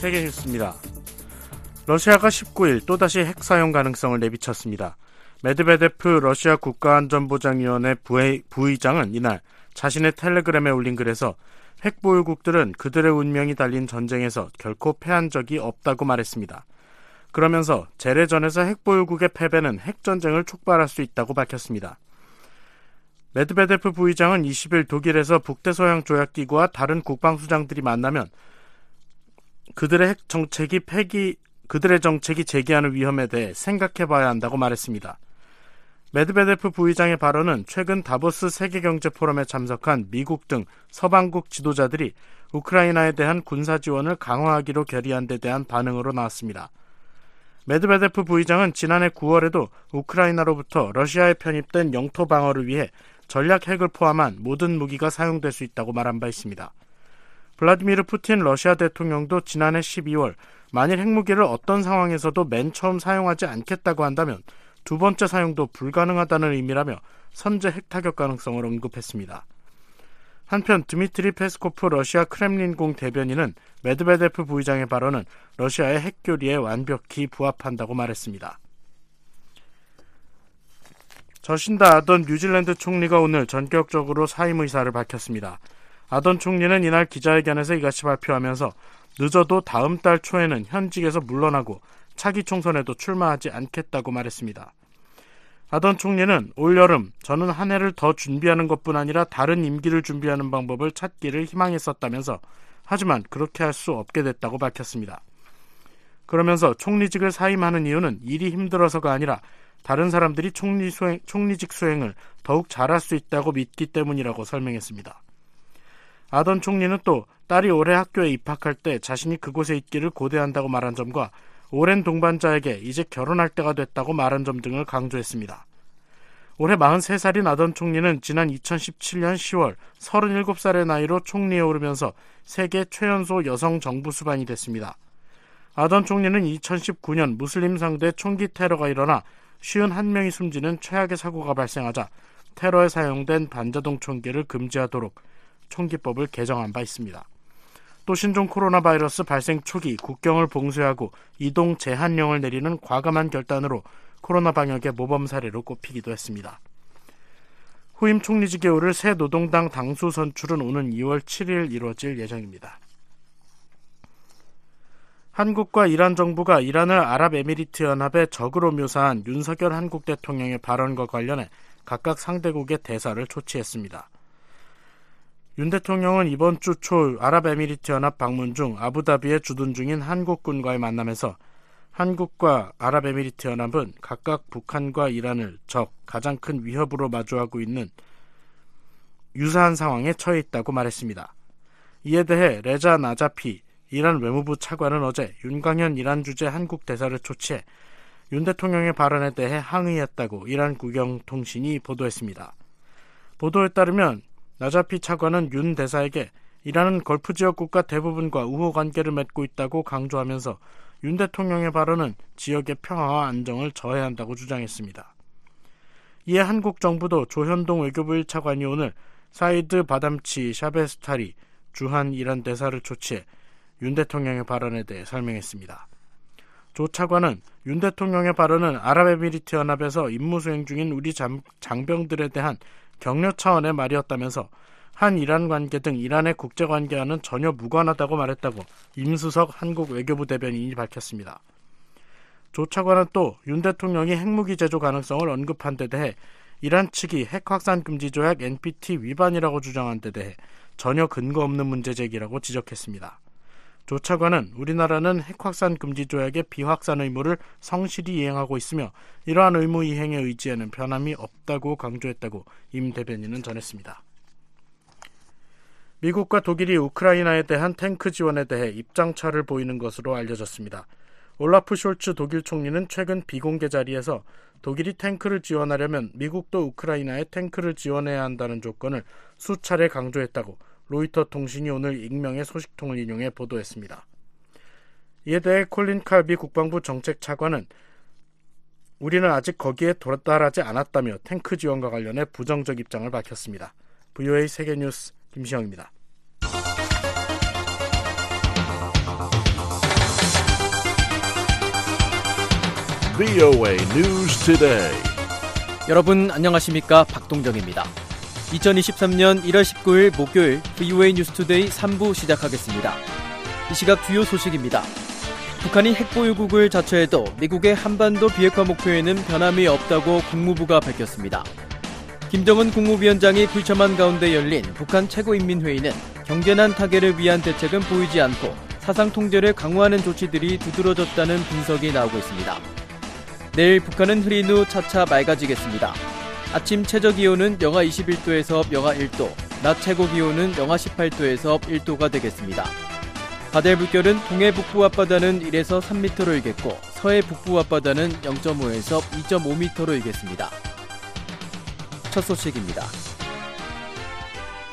세계 뉴스입니다. 러시아가 19일 또다시 핵 사용 가능성을 내비쳤습니다. 메드베데프 러시아 국가안전보장위원회 부회, 부의장은 이날 자신의 텔레그램에 올린 글에서 핵보유국들은 그들의 운명이 달린 전쟁에서 결코 패한 적이 없다고 말했습니다. 그러면서 재래전에서 핵보유국의 패배는 핵전쟁을 촉발할 수 있다고 밝혔습니다. 메드베데프 부의장은 20일 독일에서 북대서양 조약기구와 다른 국방수장들이 만나면 그들의 핵 정책이 폐기 그들의 정책이 제기하는 위험에 대해 생각해봐야 한다고 말했습니다. 메드베데프 부의장의 발언은 최근 다보스 세계경제 포럼에 참석한 미국 등 서방국 지도자들이 우크라이나에 대한 군사 지원을 강화하기로 결의한 데 대한 반응으로 나왔습니다. 메드베데프 부의장은 지난해 9월에도 우크라이나로부터 러시아에 편입된 영토 방어를 위해 전략 핵을 포함한 모든 무기가 사용될 수 있다고 말한 바 있습니다. 블라디미르 푸틴 러시아 대통령도 지난해 12월 만일 핵무기를 어떤 상황에서도 맨 처음 사용하지 않겠다고 한다면 두 번째 사용도 불가능하다는 의미라며 선제 핵 타격 가능성을 언급했습니다. 한편 드미트리 페스코프 러시아 크렘린궁 대변인은 메드베데프 부의장의 발언은 러시아의 핵교리에 완벽히 부합한다고 말했습니다. 저신다 아던 뉴질랜드 총리가 오늘 전격적으로 사임 의사를 밝혔습니다. 아던 총리는 이날 기자회견에서 이같이 발표하면서 늦어도 다음 달 초에는 현직에서 물러나고 차기 총선에도 출마하지 않겠다고 말했습니다. 아던 총리는 올 여름 저는 한 해를 더 준비하는 것뿐 아니라 다른 임기를 준비하는 방법을 찾기를 희망했었다면서 하지만 그렇게 할 수 없게 됐다고 밝혔습니다. 그러면서 총리직을 사임하는 이유는 일이 힘들어서가 아니라 다른 사람들이 총리 수행, 총리직 수행을 더욱 잘할 수 있다고 믿기 때문이라고 설명했습니다. 아던 총리는 또 딸이 올해 학교에 입학할 때 자신이 그곳에 있기를 고대한다고 말한 점과 오랜 동반자에게 이제 결혼할 때가 됐다고 말한 점 등을 강조했습니다. 올해 43살인 아던 총리는 지난 2017년 10월 37살의 나이로 총리에 오르면서 세계 최연소 여성 정부 수반이 됐습니다. 아던 총리는 2019년 무슬림 상대 총기 테러가 일어나 51명이 숨지는 최악의 사고가 발생하자 테러에 사용된 반자동 총기를 금지하도록 총기법을 개정한 바 있습니다. 또 신종 코로나 바이러스 발생 초기 국경을 봉쇄하고 이동 제한령을 내리는 과감한 결단으로 코로나 방역의 모범 사례로 꼽히기도 했습니다. 후임 총리직에 오를 새 노동당 당수 선출은 오는 2월 7일 이루어질 예정입니다. 한국과 이란 정부가 이란을 아랍에미리트 연합의 적으로 묘사한 윤석열 한국 대통령의 발언과 관련해 각각 상대국의 대사를 초치했습니다. 윤 대통령은 이번 주 초 아랍에미리트 연합 방문 중 아부다비에 주둔 중인 한국군과의 만남에서 한국과 아랍에미리트 연합은 각각 북한과 이란을 적 가장 큰 위협으로 마주하고 있는 유사한 상황에 처해 있다고 말했습니다. 이에 대해 레자 나자피 이란 외무부 차관은 어제 윤광현 이란 주재 한국 대사를 초치해 윤 대통령의 발언에 대해 항의했다고 이란 국영통신이 보도했습니다. 보도에 따르면 나자피 차관은 윤 대사에게 이란은 걸프 지역 국가 대부분과 우호 관계를 맺고 있다고 강조하면서 윤 대통령의 발언은 지역의 평화와 안정을 저해한다고 주장했습니다. 이에 한국 정부도 조현동 외교부 1차관이 오늘 사이드 바담치 샤베스타리 주한 이란 대사를 초치해 윤 대통령의 발언에 대해 설명했습니다. 조 차관은 윤 대통령의 발언은 아랍에미리트 연합에서 임무 수행 중인 우리 장병들에 대한 격려 차원의 말이었다면서 한 이란 관계 등 이란의 국제 관계와는 전혀 무관하다고 말했다고 임수석 한국 외교부 대변인이 밝혔습니다. 조 차관은 또 윤 대통령이 핵무기 제조 가능성을 언급한 데 대해 이란 측이 핵 확산 금지 조약 NPT 위반이라고 주장한 데 대해 전혀 근거 없는 문제 제기라고 지적했습니다. 조 차관은 우리나라는 핵 확산 금지 조약의 비확산 의무를 성실히 이행하고 있으며 이러한 의무 이행의 의지에는 변함이 없다고 강조했다고 임 대변인은 전했습니다. 미국과 독일이 우크라이나에 대한 탱크 지원에 대해 입장차를 보이는 것으로 알려졌습니다. 올라프 숄츠 독일 총리는 최근 비공개 자리에서 독일이 탱크를 지원하려면 미국도 우크라이나에 탱크를 지원해야 한다는 조건을 수차례 강조했다고 로이터 통신이 오늘 익명의 소식통을 인용해 보도했습니다. 이에 대해 콜린 칼비 국방부 정책 차관은 우리는 아직 거기에 도달하지 않았다며 탱크 지원과 관련해 부정적 입장을 밝혔습니다. VOA 세계뉴스 김시영입니다. 여러분 안녕하십니까 박동정입니다. 2023년 1월 19일 목요일 VOA 뉴스투데이 3부 시작하겠습니다. 이 시각 주요 소식입니다. 북한이 핵보유국을 자처해도 미국의 한반도 비핵화 목표에는 변함이 없다고 국무부가 밝혔습니다. 김정은 국무위원장이 불참한 가운데 열린 북한 최고인민회의는 경제난 타결을 위한 대책은 보이지 않고 사상 통제를 강화하는 조치들이 두드러졌다는 분석이 나오고 있습니다. 내일 북한은 흐린 후 차차 맑아지겠습니다. 아침 최저 기온은 영하 21도에서 영하 1도, 낮 최고 기온은 영하 18도에서 1도가 되겠습니다. 바다의 물결은 동해 북부 앞바다는 1에서 3m로 일겠고 서해 북부 앞바다는 0.5에서 2.5m로 일겠습니다. 첫 소식입니다.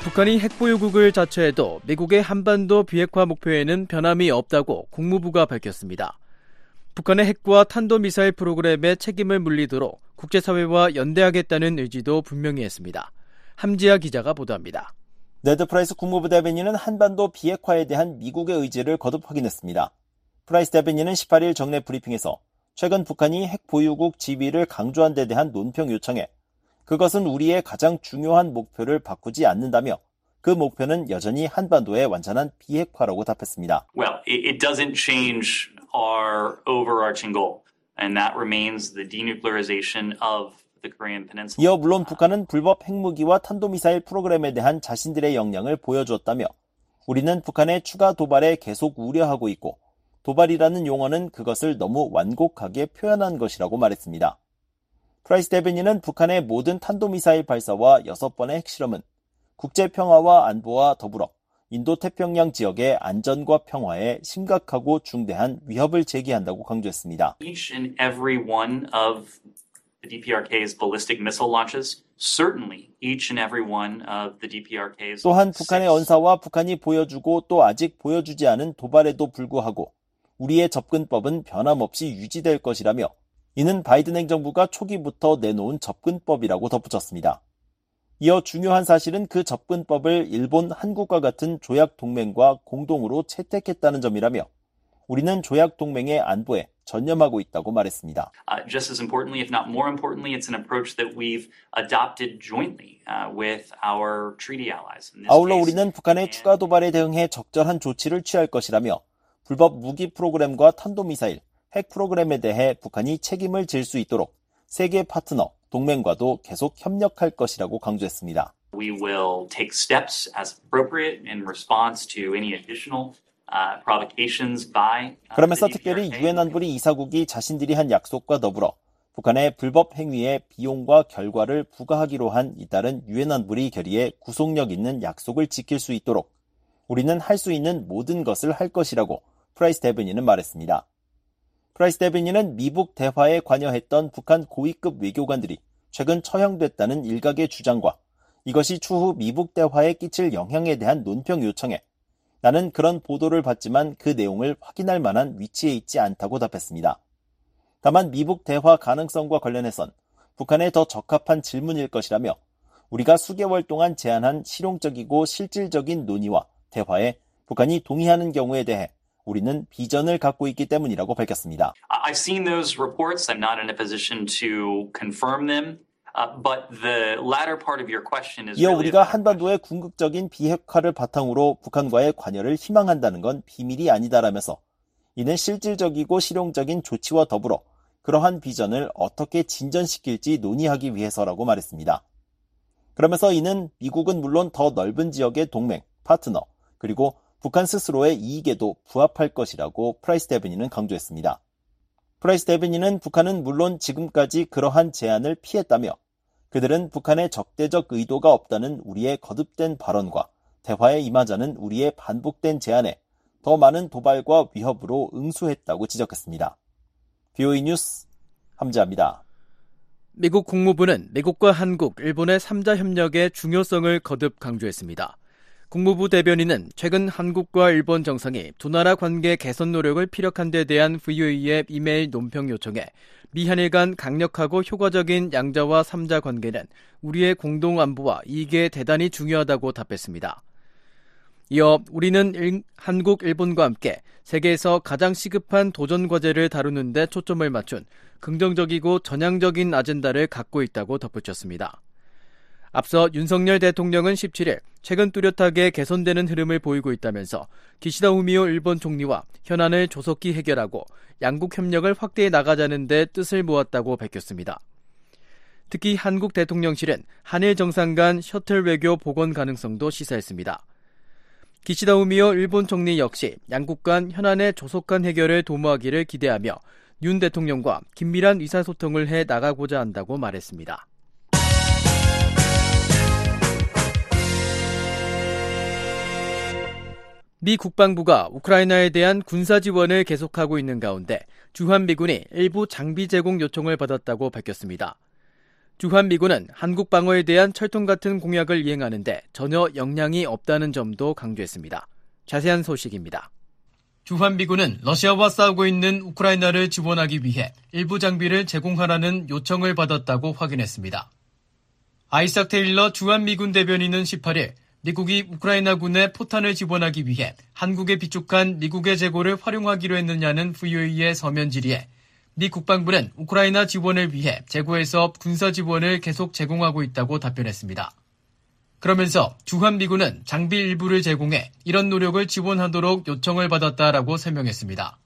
북한이 핵보유국을 자처해도 미국의 한반도 비핵화 목표에는 변함이 없다고 국무부가 밝혔습니다. 북한의 핵과 탄도미사일 프로그램에 책임을 물리도록 국제사회와 연대하겠다는 의지도 분명히 했습니다. 함지아 기자가 보도합니다. 네드 프라이스 국무부 대변인은 한반도 비핵화에 대한 미국의 의지를 거듭 확인했습니다. 프라이스 대변인은 18일 정례 브리핑에서 최근 북한이 핵 보유국 지위를 강조한 데 대한 논평 요청에 그것은 우리의 가장 중요한 목표를 바꾸지 않는다며 그 목표는 여전히 한반도의 완전한 비핵화라고 답했습니다. Well, it doesn't change our overarching goal, and that remains the denuclearization of 이어 물론 북한은 불법 핵무기와 탄도미사일 프로그램에 대한 자신들의 역량을 보여주었다며 우리는 북한의 추가 도발에 계속 우려하고 있고 도발이라는 용어는 그것을 너무 완곡하게 표현한 것이라고 말했습니다. 프라이스 대변인은 북한의 모든 탄도미사일 발사와 6번의 핵실험은 국제평화와 안보와 더불어 인도 태평양 지역의 안전과 평화에 심각하고 중대한 위협을 제기한다고 강조했습니다. Each and every one of the DPRK's ballistic missile launches, certainly each and every one of the DPRK's 또한 북한의 언사와 북한이 보여주고 또 아직 보여주지 않은 도발에도 불구하고 우리의 접근법은 변함없이 유지될 것이라며 이는 바이든 행정부가 초기부터 내놓은 접근법이라고 덧붙였습니다. 이어 중요한 사실은 그 접근법을 일본, 한국과 같은 조약 동맹과 공동으로 채택했다는 점이라며 우리는 조약 동맹의 안보에 전념하고 있다고 말했습니다. Uh, just as importantly, if not more importantly, it's an approach that we've adopted jointly uh, with our treaty allies. 아울러 우리는 북한의 추가 도발에 대응해 적절한 조치를 취할 것이라며 불법 무기 프로그램과 탄도미사일, 핵 프로그램에 대해 북한이 책임을 질 수 있도록 세계 파트너, 동맹과도 계속 협력할 것이라고 강조했습니다. We will take steps as appropriate in response to any additional uh, provocations by. 그러면서 특별히 유엔 안보리 이사국이 자신들이 한 약속과 더불어 북한의 불법 행위의 비용과 결과를 부과하기로 한 잇따른 유엔 안보리 결의에 구속력 있는 약속을 지킬 수 있도록 우리는 할 수 있는 모든 것을 할 것이라고 프라이스 대변인은 말했습니다. 프라이스 대변인은 미북 대화에 관여했던 북한 고위급 외교관들이 최근 처형됐다는 일각의 주장과 이것이 추후 미북 대화에 끼칠 영향에 대한 논평 요청에 나는 그런 보도를 봤지만 그 내용을 확인할 만한 위치에 있지 않다고 답했습니다. 다만 미북 대화 가능성과 관련해선 북한에 더 적합한 질문일 것이라며 우리가 수개월 동안 제안한 실용적이고 실질적인 논의와 대화에 북한이 동의하는 경우에 대해 우리는 비전을 갖고 있기 때문이라고 밝혔습니다. I've seen those reports. I'm not in a position to confirm them. 이어 우리가 한반도의 궁극적인 비핵화를 바탕으로 북한과의 관여를 희망한다는 건 비밀이 아니다라면서 이는 실질적이고 실용적인 조치와 더불어 그러한 비전을 어떻게 진전시킬지 논의하기 위해서라고 말했습니다. 그러면서 이는 미국은 물론 더 넓은 지역의 동맹, 파트너, 그리고 북한 스스로의 이익에도 부합할 것이라고 프라이스 대변인은 강조했습니다. 프라이스 대변인은 북한은 물론 지금까지 그러한 제안을 피했다며 그들은 북한에 적대적 의도가 없다는 우리의 거듭된 발언과 대화에 임하자는 우리의 반복된 제안에 더 많은 도발과 위협으로 응수했다고 지적했습니다. VOA 뉴스 함지아입니다. 미국 국무부는 미국과 한국, 일본의 3자 협력의 중요성을 거듭 강조했습니다. 국무부 대변인은 최근 한국과 일본 정상이 두 나라 관계 개선 노력을 피력한 데 대한 VOE의 이메일 논평 요청에 미한일 간 강력하고 효과적인 양자와 3자 관계는 우리의 공동 안보와 이익에 대단히 중요하다고 답했습니다. 이어 우리는 일, 한국, 일본과 함께 세계에서 가장 시급한 도전 과제를 다루는데 초점을 맞춘 긍정적이고 전향적인 아젠다를 갖고 있다고 덧붙였습니다. 앞서 윤석열 대통령은 17일 최근 뚜렷하게 개선되는 흐름을 보이고 있다면서 기시다 후미오 일본 총리와 현안을 조속히 해결하고 양국 협력을 확대해 나가자는 데 뜻을 모았다고 밝혔습니다. 특히 한국 대통령실은 한일 정상 간 셔틀 외교 복원 가능성도 시사했습니다. 기시다 후미오 일본 총리 역시 양국 간 현안의 조속한 해결을 도모하기를 기대하며 윤 대통령과 긴밀한 의사소통을 해 나가고자 한다고 말했습니다. 미 국방부가 우크라이나에 대한 군사 지원을 계속하고 있는 가운데 주한미군이 일부 장비 제공 요청을 받았다고 밝혔습니다. 주한미군은 한국 방어에 대한 철통 같은 공약을 이행하는데 전혀 영향이 없다는 점도 강조했습니다. 자세한 소식입니다. 주한미군은 러시아와 싸우고 있는 우크라이나를 지원하기 위해 일부 장비를 제공하라는 요청을 받았다고 확인했습니다. 아이삭 테일러 주한미군 대변인은 18일 미국이 우크라이나군에 포탄을 지원하기 위해 한국에 비축한 미국의 재고를 활용하기로 했느냐는 VOA의 서면 질의에 미 국방부는 우크라이나 지원을 위해 재고에서 군사 지원을 계속 제공하고 있다고 답변했습니다. 그러면서 주한미군은 장비 일부를 제공해 이런 노력을 지원하도록 요청을 받았다라고 설명했습니다.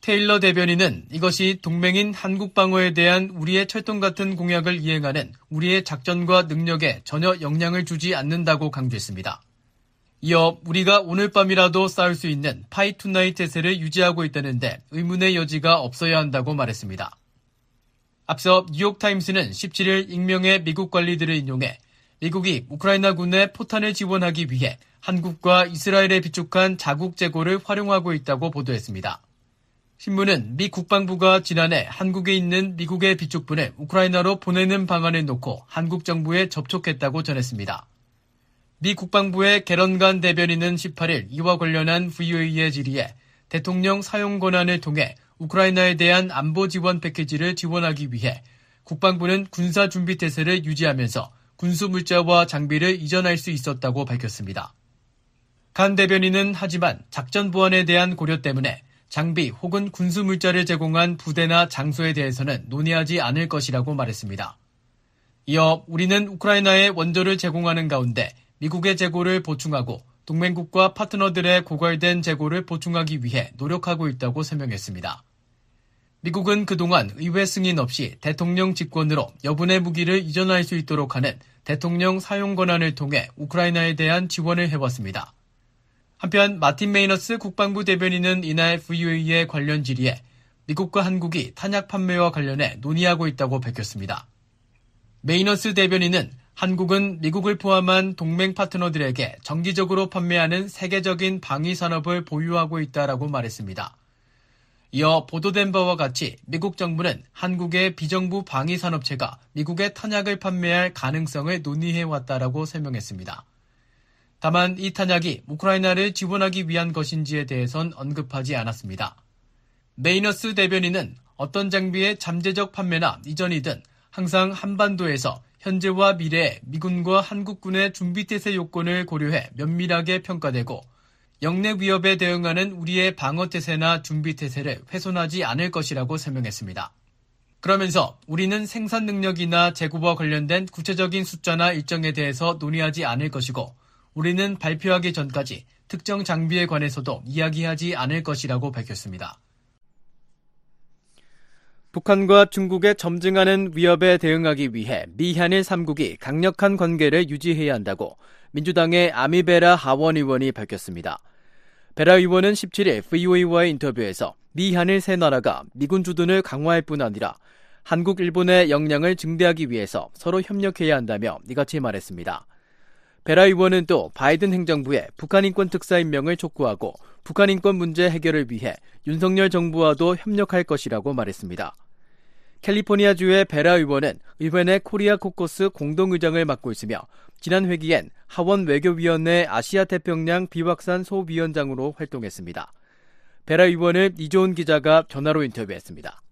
테일러 대변인은 이것이 동맹인 한국 방어에 대한 우리의 철통 같은 공약을 이행하는 우리의 작전과 능력에 전혀 영향을 주지 않는다고 강조했습니다. 이어 우리가 오늘 밤이라도 싸울 수 있는 Fight Tonight 태세를 유지하고 있다는데 의문의 여지가 없어야 한다고 말했습니다. 앞서 뉴욕타임스는 17일 익명의 미국 관리들을 인용해 미국이 우크라이나 군에 포탄을 지원하기 위해 한국과 이스라엘에 비축한 자국 재고를 활용하고 있다고 보도했습니다. 신문은 미 국방부가 지난해 한국에 있는 미국의 비축분을 우크라이나로 보내는 방안을 놓고 한국 정부에 접촉했다고 전했습니다. 미 국방부의 게런간 대변인은 18일 이와 관련한 VOA의 질의에 대통령 사용 권한을 통해 우크라이나에 대한 안보 지원 패키지를 지원하기 위해 국방부는 군사 준비 태세를 유지하면서 군수 물자와 장비를 이전할 수 있었다고 밝혔습니다. 간 대변인은 하지만 작전 보안에 대한 고려 때문에 장비 혹은 군수 물자를 제공한 부대나 장소에 대해서는 논의하지 않을 것이라고 말했습니다. 이어 우리는 우크라이나에 원조를 제공하는 가운데 미국의 재고를 보충하고 동맹국과 파트너들의 고갈된 재고를 보충하기 위해 노력하고 있다고 설명했습니다. 미국은 그동안 의회 승인 없이 대통령 직권으로 여분의 무기를 이전할 수 있도록 하는 대통령 사용 권한을 통해 우크라이나에 대한 지원을 해왔습니다. 한편 마틴 메이너스 국방부 대변인은 이날 VOA의 관련 질의에 미국과 한국이 탄약 판매와 관련해 논의하고 있다고 밝혔습니다. 메이너스 대변인은 한국은 미국을 포함한 동맹 파트너들에게 정기적으로 판매하는 세계적인 방위 산업을 보유하고 있다라고 말했습니다. 이어 보도된 바와 같이 미국 정부는 한국의 비정부 방위 산업체가 미국의 탄약을 판매할 가능성을 논의해 왔다라고 설명했습니다. 다만 이 탄약이 우크라이나를 지원하기 위한 것인지에 대해선 언급하지 않았습니다. 메이너스 대변인은 어떤 장비의 잠재적 판매나 이전이든 항상 한반도에서 현재와 미래에 미군과 한국군의 준비태세 요건을 고려해 면밀하게 평가되고 영내 위협에 대응하는 우리의 방어태세나 준비태세를 훼손하지 않을 것이라고 설명했습니다. 그러면서 우리는 생산 능력이나 재고와 관련된 구체적인 숫자나 일정에 대해서 논의하지 않을 것이고 우리는 발표하기 전까지 특정 장비에 관해서도 이야기하지 않을 것이라고 밝혔습니다. 북한과 중국의 점증하는 위협에 대응하기 위해 미한일 3국이 강력한 관계를 유지해야 한다고 민주당의 아미베라 하원 의원이 밝혔습니다. 베라 의원은 17일 VOA와의 인터뷰에서 미한일 세 나라가 미군 주둔을 강화할 뿐 아니라 한국, 일본의 역량을 증대하기 위해서 서로 협력해야 한다며 이같이 말했습니다. 베라 의원은 또 바이든 행정부의 북한 인권 특사 임명을 촉구하고 북한 인권 문제 해결을 위해 윤석열 정부와도 협력할 것이라고 말했습니다. 캘리포니아주의 베라 의원은 의회 내 코리아 코커스 공동의장을 맡고 있으며 지난 회기엔 하원 외교위원회 아시아 태평양 비확산 소위원장으로 활동했습니다. 베라 의원을 이조은 기자가 전화로 인터뷰했습니다.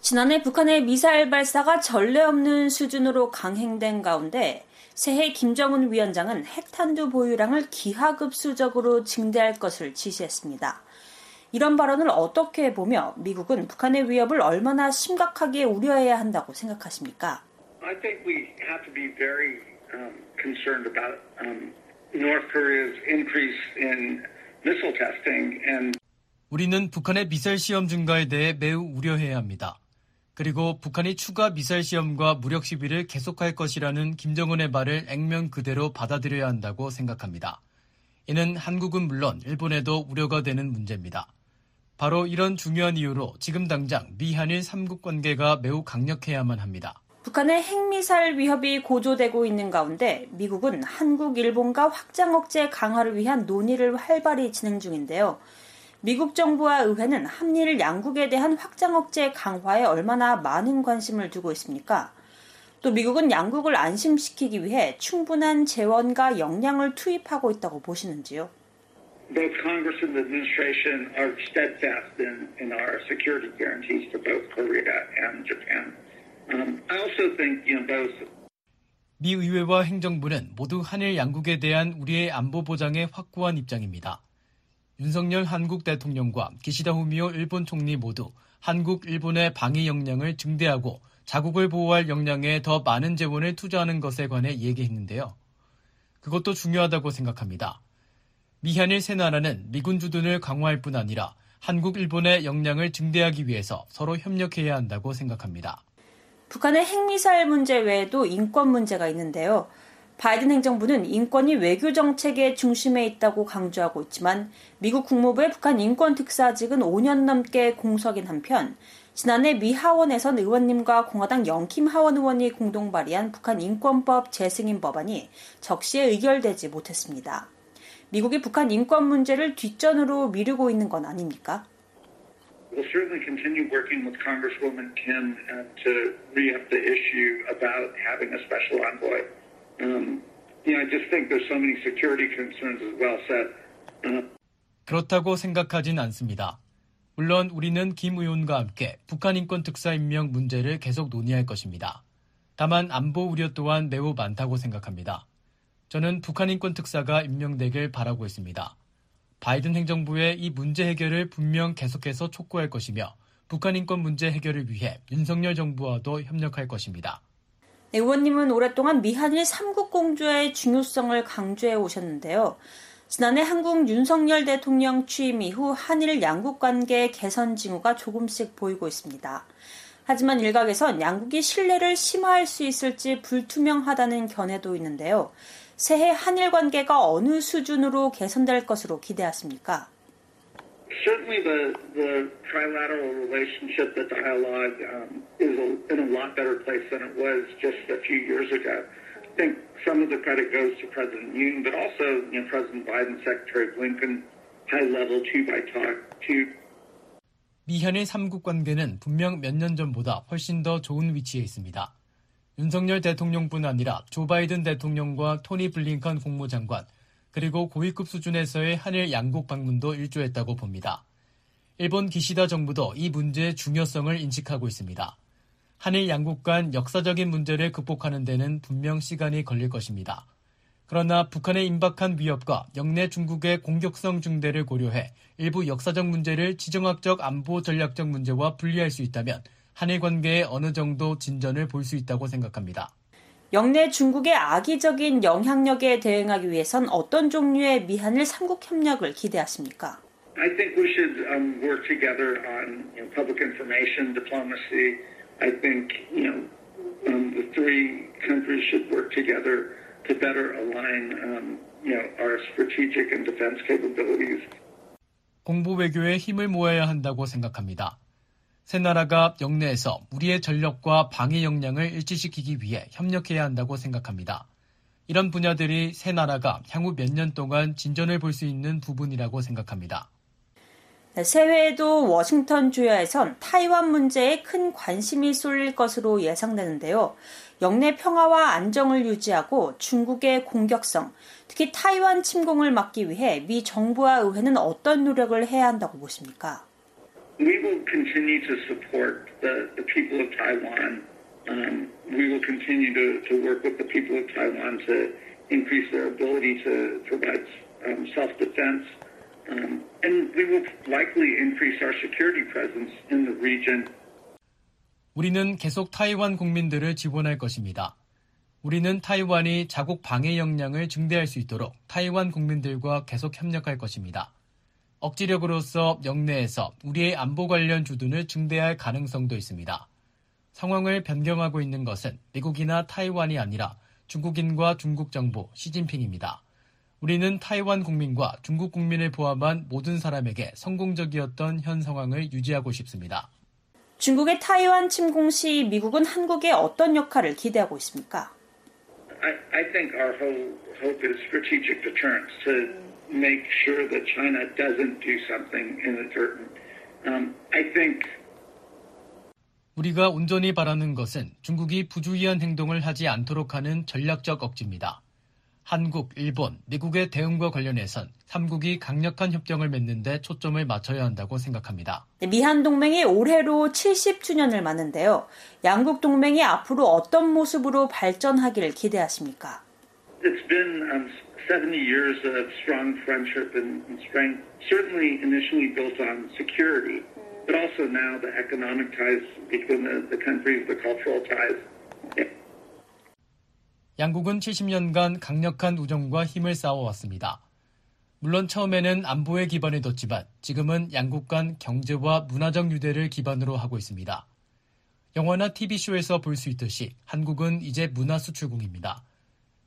지난해 북한의 미사일 발사가 전례 없는 수준으로 강행된 가운데 새해 김정은 위원장은 핵탄두 보유량을 기하급수적으로 증대할 것을 지시했습니다. 이런 발언을 어떻게 보며 미국은 북한의 위협을 얼마나 심각하게 우려해야 한다고 생각하십니까? I think we have to be very um, concerned about um, North Korea's increase in missile testing and 우리는 북한의 미사일 시험 증가에 대해 매우 우려해야 합니다. 그리고 북한이 추가 미사일 시험과 무력 시비를 계속할 것이라는 김정은의 말을 액면 그대로 받아들여야 한다고 생각합니다. 이는 한국은 물론 일본에도 우려가 되는 문제입니다. 바로 이런 중요한 이유로 지금 당장 미한일 3국 관계가 매우 강력해야만 합니다. 북한의 핵미사일 위협이 고조되고 있는 가운데 미국은 한국, 일본과 확장 억제 강화를 위한 논의를 활발히 진행 중인데요. 미국 정부와 의회는 한일 양국에 대한 확장 억제 강화에 얼마나 많은 관심을 두고 있습니까? 또 미국은 양국을 안심시키기 위해 충분한 재원과 역량을 투입하고 있다고 보시는지요? both Congress and the administration are steadfast in, in our security guarantees to both Korea and Japan. Um, I also think, you know, both 미 의회와 행정부는 모두 한일 양국에 대한 우리의 안보 보장에 확고한 입장입니다. 윤석열 한국 대통령과 기시다 후미오 일본 총리 모두 한국, 일본의 방위 역량을 증대하고 자국을 보호할 역량에 더 많은 재원을 투자하는 것에 관해 얘기했는데요. 그것도 중요하다고 생각합니다. 미한일 세 나라는 미군 주둔을 강화할 뿐 아니라 한국, 일본의 역량을 증대하기 위해서 서로 협력해야 한다고 생각합니다. 북한의 핵미사일 문제 외에도 인권 문제가 있는데요. 바이든 행정부는 인권이 외교 정책의 중심에 있다고 강조하고 있지만 미국 국무부의 북한 인권 특사직은 5년 넘게 공석인 한편 지난해 미 하원에선 의원님과 공화당 영킴 하원 의원이 공동 발의한 북한 인권법 재승인 법안이 적시에 의결되지 못했습니다. 미국이 북한 인권 문제를 뒷전으로 미루고 있는 건 아닙니까? We'll certainly continue working with Congresswoman Kim to re-up the issue about having a special envoy. Um, 그렇다고 생각하진 않습니다. 물론 우리는 김 의원과 함께 북한 인권 특사 임명 문제를 계속 논의할 것입니다. 다만 안보 우려 또한 매우 많다고 생각합니다. 저는 북한 인권 특사가 임명되길 바라고 있습니다. 바이든 행정부의 이 문제 해결을 분명 계속해서 촉구할 것이며 북한 인권 문제 해결을 위해 윤석열 정부와도 협력할 것입니다. 네, 의원님은 오랫동안 미한일 삼국 공조의 중요성을 강조해 오셨는데요. 지난해 한국 윤석열 대통령 취임 이후 한일 양국 관계 개선 징후가 조금씩 보이고 있습니다. 하지만 일각에선 양국이 신뢰를 심화할 수 있을지 불투명하다는 견해도 있는데요. 새해 한일 관계가 어느 수준으로 개선될 것으로 기대하십니까? certainly the, the trilateral relationship, the dialogue um, is a, in a lot better place than it was just a few years ago. I think some of the credit goes to President Yoon, but also you know, President Biden, Secretary Blinken, high-level two-by-talk, two 미한일 3국 관계는 분명 몇 년 전보다 훨씬 더 좋은 위치에 있습니다. 윤석열 대통령뿐 아니라 조 바이든 대통령과 토니 블링컨 국무장관, 그리고 고위급 수준에서의 한일 양국 방문도 일조했다고 봅니다. 일본 기시다 정부도 이 문제의 중요성을 인식하고 있습니다. 한일 양국 간 역사적인 문제를 극복하는 데는 분명 시간이 걸릴 것입니다. 그러나 북한의 임박한 위협과 영내 중국의 공격성 중대를 고려해 일부 역사적 문제를 지정학적 안보 전략적 문제와 분리할 수 있다면 한일 관계에 어느 정도 진전을 볼 수 있다고 생각합니다. 영내 중국의 악의적인 영향력에 대응하기 위해선 어떤 종류의 미한일 삼국 협력을 기대하십니까? I think we should um, work together on you know, public information diplomacy. I think you know um, the three countries should work together to better align um, you know our strategic and defense capabilities. 공보 외교에 힘을 모아야 한다고 생각합니다. 세 나라가 영내에서 우리의 전력과 방위 역량을 일치시키기 위해 협력해야 한다고 생각합니다. 이런 분야들이 세 나라가 향후 몇 년 동안 진전을 볼 수 있는 부분이라고 생각합니다. 네, 새해에도 워싱턴 주야에선 타이완 문제에 큰 관심이 쏠릴 것으로 예상되는데요. 영내 평화와 안정을 유지하고 중국의 공격성, 특히 타이완 침공을 막기 위해 미 정부와 의회는 어떤 노력을 해야 한다고 보십니까? We will continue to support the, the people of Taiwan. Um, we will continue to, to work with the people of Taiwan to increase their ability to provide um, self-defense. Um, and we will likely increase our security presence in the region. 우리는 계속 타이완 국민들을 지원할 것입니다. 우리는 타이완이 자국 방해 역량을 증대할 수 있도록 타이완 국민들과 계속 협력할 것입니다. 억지력으로서 영내에서 우리의 안보 관련 주둔을 증대할 가능성도 있습니다. 상황을 변경하고 있는 것은 미국이나 타이완이 아니라 중국인과 중국 정부 시진핑입니다. 우리는 타이완 국민과 중국 국민을 포함한 모든 사람에게 성공적이었던 현 상황을 유지하고 싶습니다. 중국의 타이완 침공 시 미국은 한국에 어떤 역할을 기대하고 있습니까? I, I make sure that China doesn't do something inadvertent. Um, I think 우리가 온전히 바라는 것은 중국이 부주의한 행동을 하지 않도록 하는 전략적 억지입니다. 한국, 일본, 미국의 대응과 관련해선 3국이 강력한 협정을 맺는 데 초점을 맞춰야 한다고 생각합니다. 미한 동맹이 올해로 70주년을 맞는데요. 양국 동맹이 앞으로 어떤 모습으로 발전하기를 기대하십니까? it's been um, 70 years of strong friendship and, and strength, certainly initially built on security, but also now the economic ties between the, the countries, the cultural ties. 양국은 70년간 강력한 우정과 힘을 쌓아왔습니다. 물론 처음에는 안보에 기반을 뒀지만 지금은 양국 간 경제와 문화적 유대를 기반으로 하고 있습니다. 영화나 TV쇼에서 볼 수 있듯이 한국은 이제 문화 수출국입니다.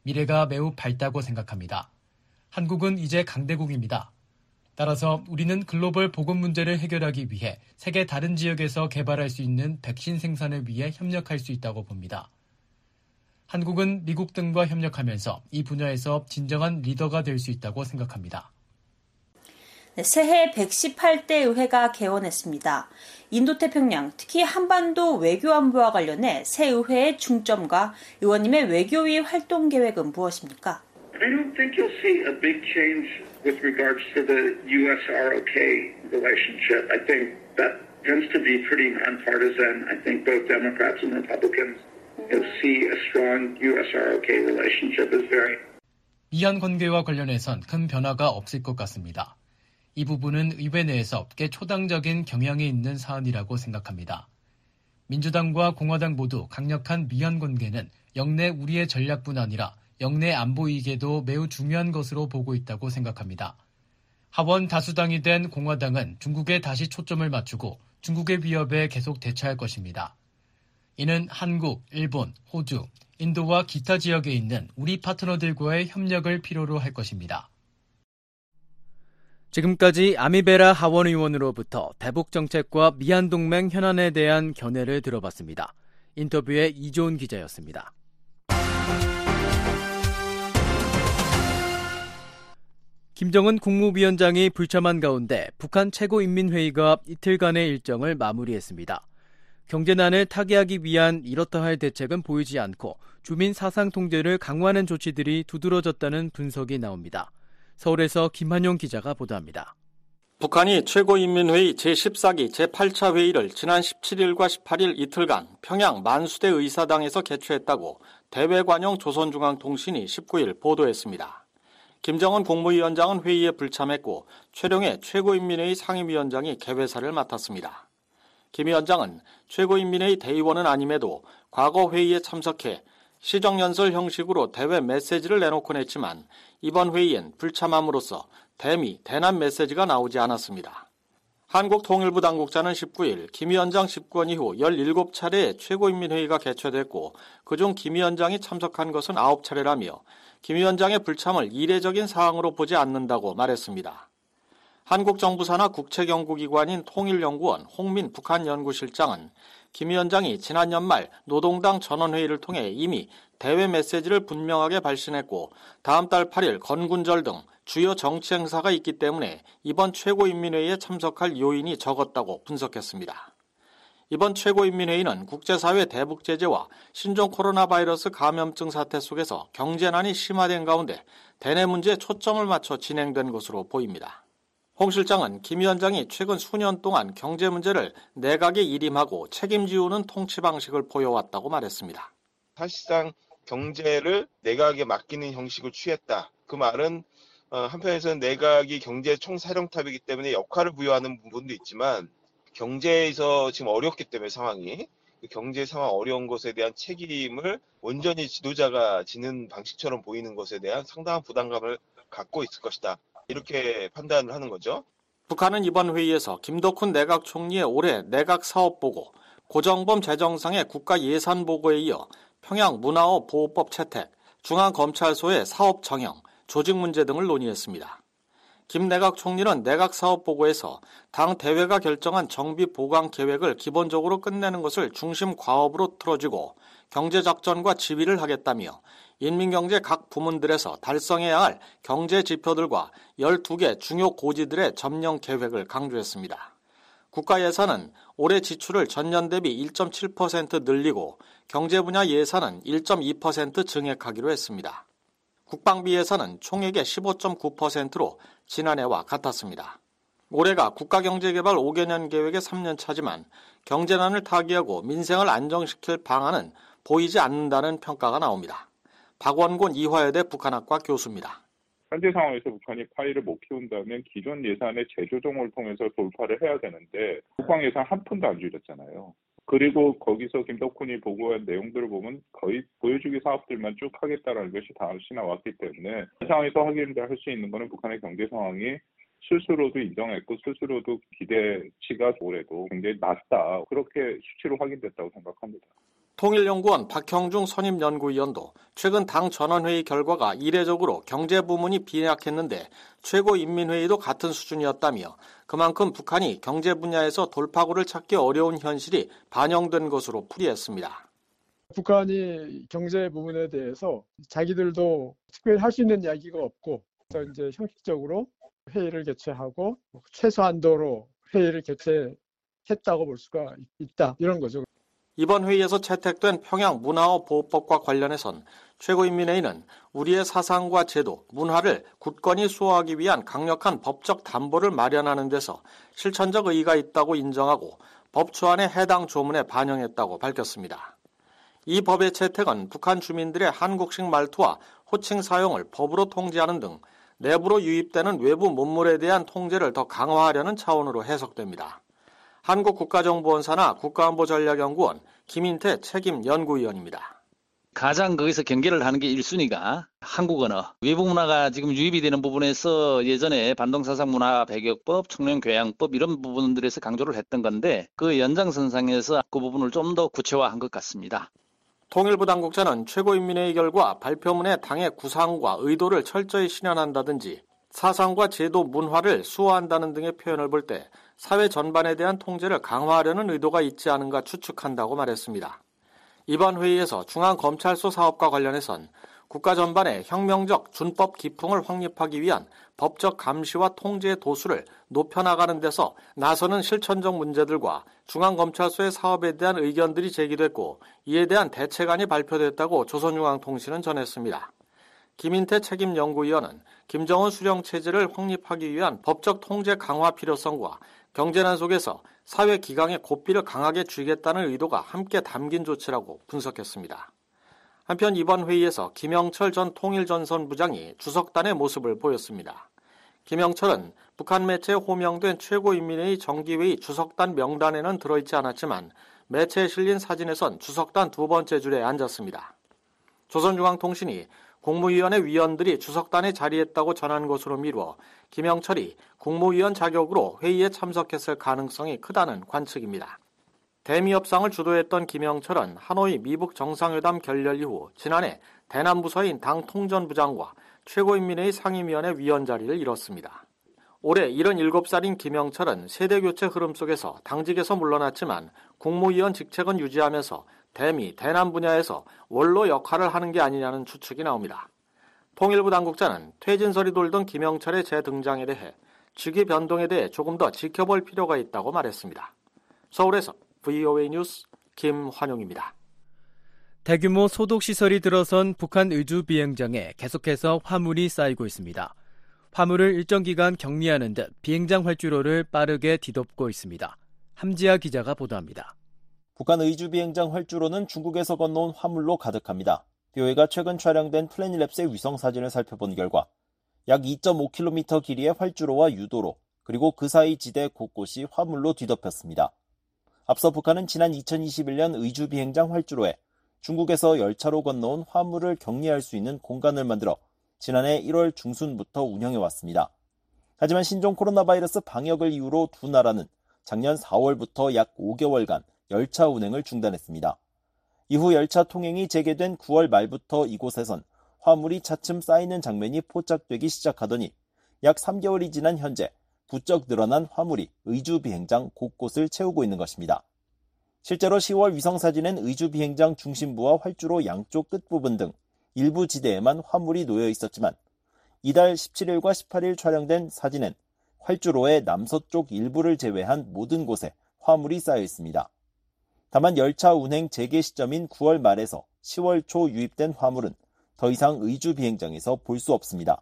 미래가 매우 밝다고 생각합니다. 한국은 이제 강대국입니다. 따라서 우리는 글로벌 보건 문제를 해결하기 위해 세계 다른 지역에서 개발할 수 있는 백신 생산을 위해 협력할 수 있다고 봅니다. 한국은 미국 등과 협력하면서 이 분야에서 진정한 리더가 될 수 있다고 생각합니다. 네, 새해 118대 의회가 개원했습니다. 인도태평양, 특히 한반도 외교안보와 관련해 새 의회의 중점과 의원님의 외교위 활동 계획은 무엇입니까? I don't think you'll see a big change with regards to the U.S.-ROK relationship. I think that tends to be pretty nonpartisan. I think both Democrats and Republicans you'll see a strong U.S.-ROK relationship is very 미얀 관계와 관련해선 큰 변화가 없을 것 같습니다. 이 부분은 의회 내에서 꽤 초당적인 경향이 있는 사안이라고 생각합니다. 민주당과 공화당 모두 강력한 미얀 관계는 영내 우리의 전략뿐 아니라 영내 안보 이익에도 매우 중요한 것으로 보고 있다고 생각합니다. 하원 다수당이 된 공화당은 중국에 다시 초점을 맞추고 중국의 위협에 계속 대처할 것입니다. 이는 한국, 일본, 호주, 인도와 기타 지역에 있는 우리 파트너들과의 협력을 필요로 할 것입니다. 지금까지 아미베라 하원 의원으로부터 대북 정책과 미한 동맹 현안에 대한 견해를 들어봤습니다. 인터뷰의 이조은 기자였습니다. 김정은 국무위원장이 불참한 가운데 북한 최고인민회의가 이틀간의 일정을 마무리했습니다. 경제난을 타개하기 위한 이렇다 할 대책은 보이지 않고 주민 사상 통제를 강화하는 조치들이 두드러졌다는 분석이 나옵니다. 서울에서 김한용 기자가 보도합니다. 북한이 최고인민회의 제14기 제8차 회의를 지난 17일과 18일 이틀간 평양 만수대 의사당에서 개최했다고 대외관용 조선중앙통신이 19일 보도했습니다. 김정은 국무위원장은 회의에 불참했고 최룡해 최고인민회의 상임위원장이 개회사를 맡았습니다. 김 위원장은 최고인민회의 대의원은 아님에도 과거 회의에 참석해 시정연설 형식으로 대외 메시지를 내놓곤 했지만 이번 회의엔 불참함으로써 대미, 대남 메시지가 나오지 않았습니다. 한국 통일부 당국자는 19일 김 위원장 집권 이후 17차례 최고인민회의가 개최됐고 그중 김 위원장이 참석한 것은 9차례라며 김 위원장의 불참을 이례적인 사항으로 보지 않는다고 말했습니다. 한국 정부 산하 국책연구기관인 통일연구원 홍민 북한연구실장은 김 위원장이 지난 연말 노동당 전원회의를 통해 이미 대외 메시지를 분명하게 발신했고 다음 달 8일 건군절 등 주요 정치 행사가 있기 때문에 이번 최고인민회의에 참석할 요인이 적었다고 분석했습니다. 이번 최고인민회의는 국제사회 대북 제재와 신종 코로나 바이러스 감염증 사태 속에서 경제난이 심화된 가운데 대내 문제에 초점을 맞춰 진행된 것으로 보입니다. 홍 실장은 김 위원장이 최근 수년 동안 경제 문제를 내각에 일임하고 책임지우는 통치 방식을 보여왔다고 말했습니다. 사실상 경제를 내각에 맡기는 형식을 취했다. 그 말은 어, 한편에서는 내각이 경제 총사령탑이기 때문에 역할을 부여하는 부분도 있지만 경제에서 지금 어렵기 때문에 상황이 그 경제 상황 어려운 것에 대한 책임을 온전히 지도자가 지는 방식처럼 보이는 것에 대한 상당한 부담감을 갖고 있을 것이다. 이렇게 판단을 하는 거죠. 북한은 이번 회의에서 김덕훈 내각 총리의 올해 내각 사업 보고, 고정범 재정상의 국가 예산 보고에 이어 평양 문화업 보호법 채택, 중앙검찰소의 사업 정형, 조직 문제 등을 논의했습니다. 김 내각 총리는 내각 사업 보고에서 당 대회가 결정한 정비 보강 계획을 기본적으로 끝내는 것을 중심 과업으로 틀어주고 경제작전과 지휘를 하겠다며 인민경제 각 부문들에서 달성해야 할 경제 지표들과 12개 중요 고지들의 점령 계획을 강조했습니다. 국가 예산은 올해 지출을 전년 대비 1.7% 늘리고 경제 분야 예산은 1.2% 증액하기로 했습니다. 국방비 예산은 총액의 15.9%로 지난해와 같았습니다. 올해가 국가경제개발 5개년 계획의 3년 차지만 경제난을 타개하고 민생을 안정시킬 방안은 보이지 않는다는 평가가 나옵니다. 박원곤 이화여대 북한학과 교수입니다. 현재 상황에서 북한이 파이를 못 키운다면 기존 예산의 재조정을 통해서 돌파를 해야 되는데 국방 예산 한 푼도 안 줄였잖아요. 그리고 거기서 김덕훈이 보고한 내용들을 보면 거의 보여주기 사업들만 쭉 하겠다라는 것이 다시 나왔기 때문에 이 상황에서 확인할 수 있는 것은 북한의 경제 상황이 스스로도 인정했고 스스로도 기대치가 올해도 굉장히 낮다 그렇게 수치로 확인됐다고 생각합니다. 통일연구원 박형중 선임연구위원도 최근 당 전원회의 결과가 이례적으로 경제 부문이 비약했는데 최고인민회의도 같은 수준이었다며 그만큼 북한이 경제 분야에서 돌파구를 찾기 어려운 현실이 반영된 것으로 풀이했습니다. 북한이 경제 부분에 대해서 자기들도 특별히 할 수 있는 이야기가 없고 이제 형식적으로 회의를 개최하고 최소한도로 회의를 개최했다고 볼 수가 있다 이런 거죠. 이번 회의에서 채택된 평양 문화어 보호법과 관련해선 최고인민회의는 우리의 사상과 제도, 문화를 굳건히 수호하기 위한 강력한 법적 담보를 마련하는 데서 실천적 의의가 있다고 인정하고 법초안의 해당 조문에 반영했다고 밝혔습니다. 이 법의 채택은 북한 주민들의 한국식 말투와 호칭 사용을 법으로 통제하는 등 내부로 유입되는 외부 문물에 대한 통제를 더 강화하려는 차원으로 해석됩니다. 한국국가정보원사나 국가안보전략연구원 김인태 책임연구위원입니다. 가장 거기서 경계를 하는 게 1순위가 한국 언어. 외부 문화가 지금 유입이 되는 부분에서 예전에 반동사상 문화 배격법, 청년 교양법 이런 부분들에서 강조를 했던 건데 그 연장선상에서 그 부분을 좀 더 구체화한 것 같습니다. 통일부 당국자는 최고인민회의 결과 발표문에 당의 구상과 의도를 철저히 실현한다든지 사상과 제도, 문화를 수호한다는 등의 표현을 볼 때 사회 전반에 대한 통제를 강화하려는 의도가 있지 않은가 추측한다고 말했습니다. 이번 회의에서 중앙검찰소 사업과 관련해선 국가 전반의 혁명적 준법 기풍을 확립하기 위한 법적 감시와 통제 도수를 높여나가는 데서 나서는 실천적 문제들과 중앙검찰소의 사업에 대한 의견들이 제기됐고 이에 대한 대책안이 발표됐다고 조선중앙통신은 전했습니다. 김인태 책임연구위원은 김정은 수령 체제를 확립하기 위한 법적 통제 강화 필요성과 경제난 속에서 사회 기강의 고삐를 강하게 쥐겠다는 의도가 함께 담긴 조치라고 분석했습니다. 한편 이번 회의에서 김영철 전 통일전선 부장이 주석단의 모습을 보였습니다. 김영철은 북한 매체에 호명된 최고인민회의 정기회의 주석단 명단에는 들어있지 않았지만 매체에 실린 사진에선 주석단 두 번째 줄에 앉았습니다. 조선중앙통신이 국무위원회 위원들이 주석단에 자리했다고 전한 것으로 미루어 김영철이 국무위원 자격으로 회의에 참석했을 가능성이 크다는 관측입니다. 대미 협상을 주도했던 김영철은 하노이 미북 정상회담 결렬 이후 지난해 대남 부서인 당 통전부장과 최고인민회의 상임위원회 위원 자리를 잃었습니다. 올해 77살인 김영철은 세대 교체 흐름 속에서 당직에서 물러났지만 국무위원 직책은 유지하면서 대미, 대남 분야에서 원로 역할을 하는 게 아니냐는 추측이 나옵니다. 통일부 당국자는 퇴진설이 돌던 김영철의 재등장에 대해 직위 변동에 대해 조금 더 지켜볼 필요가 있다고 말했습니다. 서울에서 VOA 뉴스 김환용입니다. 대규모 소독시설이 들어선 북한 의주 비행장에 계속해서 화물이 쌓이고 있습니다. 화물을 일정 기간 격리하는 듯 비행장 활주로를 빠르게 뒤덮고 있습니다. 함지아 기자가 보도합니다. 북한 의주 비행장 활주로는 중국에서 건너온 화물로 가득합니다. BOA가 최근 촬영된 플래닛랩스의 위성 사진을 살펴본 결과 약 2.5km 길이의 활주로와 유도로 그리고 그 사이 지대 곳곳이 화물로 뒤덮였습니다. 앞서 북한은 지난 2021년 의주 비행장 활주로에 중국에서 열차로 건너온 화물을 격리할 수 있는 공간을 만들어 지난해 1월 중순부터 운영해 왔습니다. 하지만 신종 코로나 바이러스 방역을 이유로 두 나라는 작년 4월부터 약 5개월간 열차 운행을 중단했습니다. 이후 열차 통행이 재개된 9월 말부터 이곳에선 화물이 차츰 쌓이는 장면이 포착되기 시작하더니 약 3개월이 지난 현재 부쩍 늘어난 화물이 의주 비행장 곳곳을 채우고 있는 것입니다. 실제로 10월 위성사진엔 의주 비행장 중심부와 활주로 양쪽 끝부분 등 일부 지대에만 화물이 놓여 있었지만 이달 17일과 18일 촬영된 사진엔 활주로의 남서쪽 일부를 제외한 모든 곳에 화물이 쌓여 있습니다. 다만 열차 운행 재개 시점인 9월 말에서 10월 초 유입된 화물은 더 이상 의주 비행장에서 볼 수 없습니다.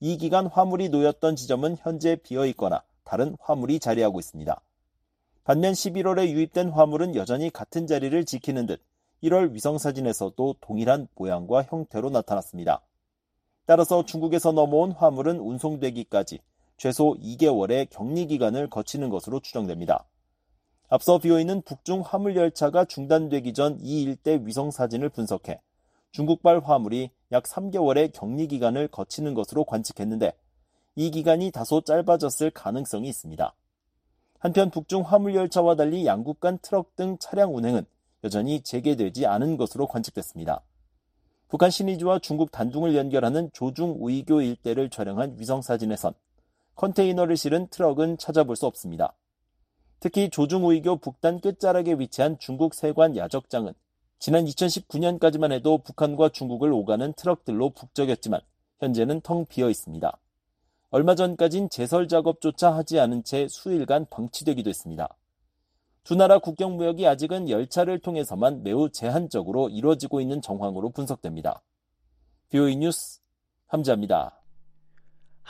이 기간 화물이 놓였던 지점은 현재 비어 있거나 다른 화물이 자리하고 있습니다. 반면 11월에 유입된 화물은 여전히 같은 자리를 지키는 듯 1월 위성사진에서도 동일한 모양과 형태로 나타났습니다. 따라서 중국에서 넘어온 화물은 운송되기까지 최소 2개월의 격리 기간을 거치는 것으로 추정됩니다. 앞서 BOE는 북중 화물 열차가 중단되기 전 이 일대 위성 사진을 분석해 중국발 화물이 약 3개월의 격리 기간을 거치는 것으로 관측했는데 이 기간이 다소 짧아졌을 가능성이 있습니다. 한편 북중 화물 열차와 달리 양국 간 트럭 등 차량 운행은 여전히 재개되지 않은 것으로 관측됐습니다. 북한 신의주와 중국 단둥을 연결하는 조중 우이교 일대를 촬영한 위성 사진에선 컨테이너를 실은 트럭은 찾아볼 수 없습니다. 특히 조중우이교 북단 끝자락에 위치한 중국 세관 야적장은 지난 2019년까지만 해도 북한과 중국을 오가는 트럭들로 북적였지만 현재는 텅 비어 있습니다. 얼마 전까진 제설 작업조차 하지 않은 채 수일간 방치되기도 했습니다. 두 나라 국경 무역이 아직은 열차를 통해서만 매우 제한적으로 이루어지고 있는 정황으로 분석됩니다. BOE 뉴스 함자입니다.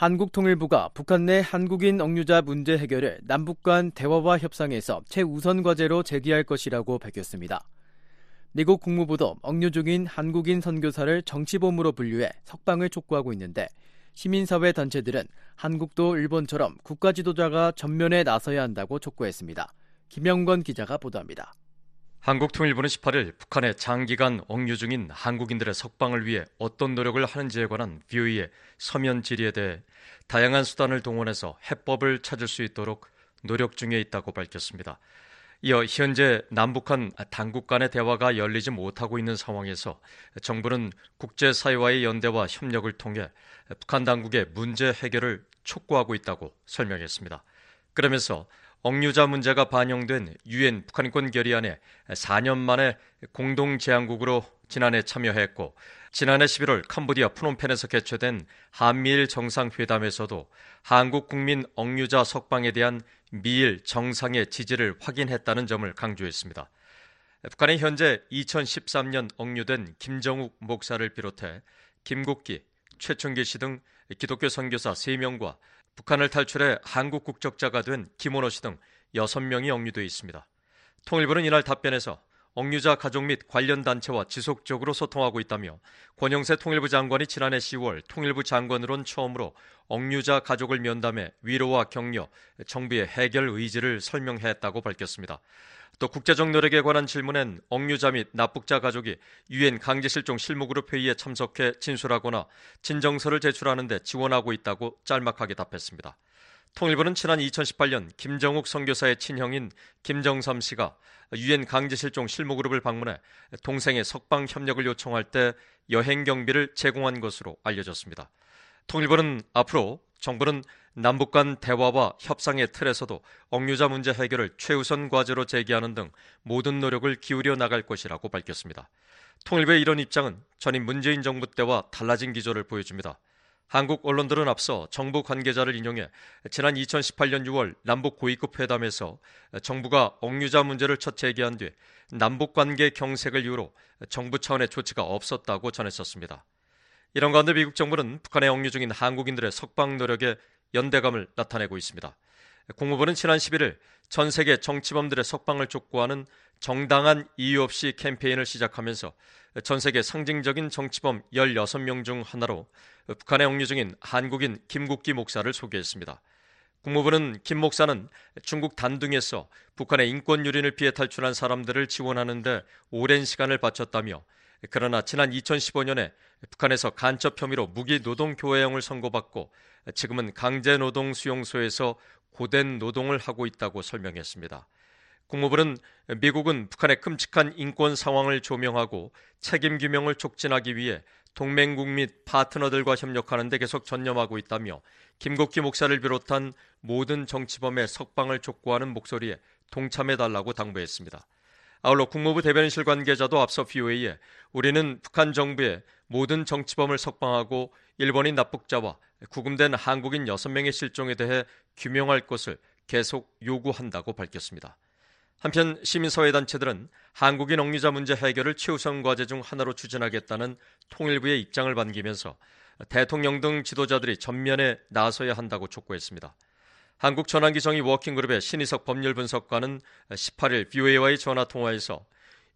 한국통일부가 북한 내 한국인 억류자 문제 해결을 남북 간 대화와 협상에서 최우선 과제로 제기할 것이라고 밝혔습니다. 미국 국무부도 억류 중인 한국인 선교사를 정치범으로 분류해 석방을 촉구하고 있는데 시민사회 단체들은 한국도 일본처럼 국가 지도자가 전면에 나서야 한다고 촉구했습니다. 김영건 기자가 보도합니다. 한국통일부는 18일 북한의 장기간 억류 중인 한국인들의 석방을 위해 어떤 노력을 하는지에 관한 BOE의 서면 질의에 대해 다양한 수단을 동원해서 해법을 찾을 수 있도록 노력 중에 있다고 밝혔습니다. 이어 현재 남북한 당국 간의 대화가 열리지 못하고 있는 상황에서 정부는 국제사회와의 연대와 협력을 통해 북한 당국의 문제 해결을 촉구하고 있다고 설명했습니다. 그러면서 억류자 문제가 반영된 유엔 북한인권 결의안에 4년 만에 공동 제안국으로 지난해 참여했고 지난해 11월 캄보디아 프놈펜에서 개최된 한미일 정상회담에서도 한국 국민 억류자 석방에 대한 미일 정상의 지지를 확인했다는 점을 강조했습니다. 북한이 현재 2013년 억류된 김정욱 목사를 비롯해 김국기, 최충기 씨등 기독교 선교사 3명과 북한을 탈출해 한국 국적자가 된 김원호 씨 등 6명이 억류돼 있습니다. 통일부는 이날 답변에서 억류자 가족 및 관련 단체와 지속적으로 소통하고 있다며 권영세 통일부 장관이 지난해 10월 통일부 장관으론 처음으로 억류자 가족을 면담해 위로와 격려, 정부의 해결 의지를 설명했다고 밝혔습니다. 또 국제적 노력에 관한 질문엔 억류자 및 납북자 가족이 유엔 강제실종 실무그룹 회의에 참석해 진술하거나 진정서를 제출하는 데 지원하고 있다고 짤막하게 답했습니다. 통일부는 지난 2018년 김정욱 선교사의 친형인 김정삼 씨가 유엔 강제실종 실무그룹을 방문해 동생의 석방 협력을 요청할 때 여행 경비를 제공한 것으로 알려졌습니다. 통일부는 앞으로 정부는 남북 간 대화와 협상의 틀에서도 억류자 문제 해결을 최우선 과제로 제기하는 등 모든 노력을 기울여 나갈 것이라고 밝혔습니다. 통일부의 이런 입장은 전임 문재인 정부 때와 달라진 기조를 보여줍니다. 한국 언론들은 앞서 정부 관계자를 인용해 지난 2018년 6월 남북 고위급 회담에서 정부가 억류자 문제를 첫 제기한 뒤 남북 관계 경색을 이유로 정부 차원의 조치가 없었다고 전했었습니다. 이런 가운데 미국 정부는 북한에 억류 중인 한국인들의 석방 노력에 연대감을 나타내고 있습니다. 국무부는 지난 11일 전 세계 정치범들의 석방을 촉구하는 정당한 이유 없이 캠페인을 시작하면서 전 세계 상징적인 정치범 16명 중 하나로 북한에 억류 중인 한국인 김국기 목사를 소개했습니다. 국무부는 김 목사는 중국 단둥에서 북한의 인권 유린을 피해 탈출한 사람들을 지원하는데 오랜 시간을 바쳤다며 그러나 지난 2015년에 북한에서 간첩 혐의로 무기 노동 교회형을 선고받고 지금은 강제 노동 수용소에서 고된 노동을 하고 있다고 설명했습니다. 국무부는 미국은 북한의 끔찍한 인권 상황을 조명하고 책임 규명을 촉진하기 위해 동맹국 및 파트너들과 협력하는 데 계속 전념하고 있다며 김국기 목사를 비롯한 모든 정치범의 석방을 촉구하는 목소리에 동참해 달라고 당부했습니다. 아울러 국무부 대변인실 관계자도 앞서 VOA에 우리는 북한 정부의 모든 정치범을 석방하고 일본인 납북자와 구금된 한국인 6명의 실종에 대해 규명할 것을 계속 요구한다고 밝혔습니다. 한편 시민사회단체들은 한국인 억류자 문제 해결을 최우선 과제 중 하나로 추진하겠다는 통일부의 입장을 반기면서 대통령 등 지도자들이 전면에 나서야 한다고 촉구했습니다. 한국 전환기정의 워킹그룹의 신희석 법률 분석관은 18일 BOA와의 전화 통화에서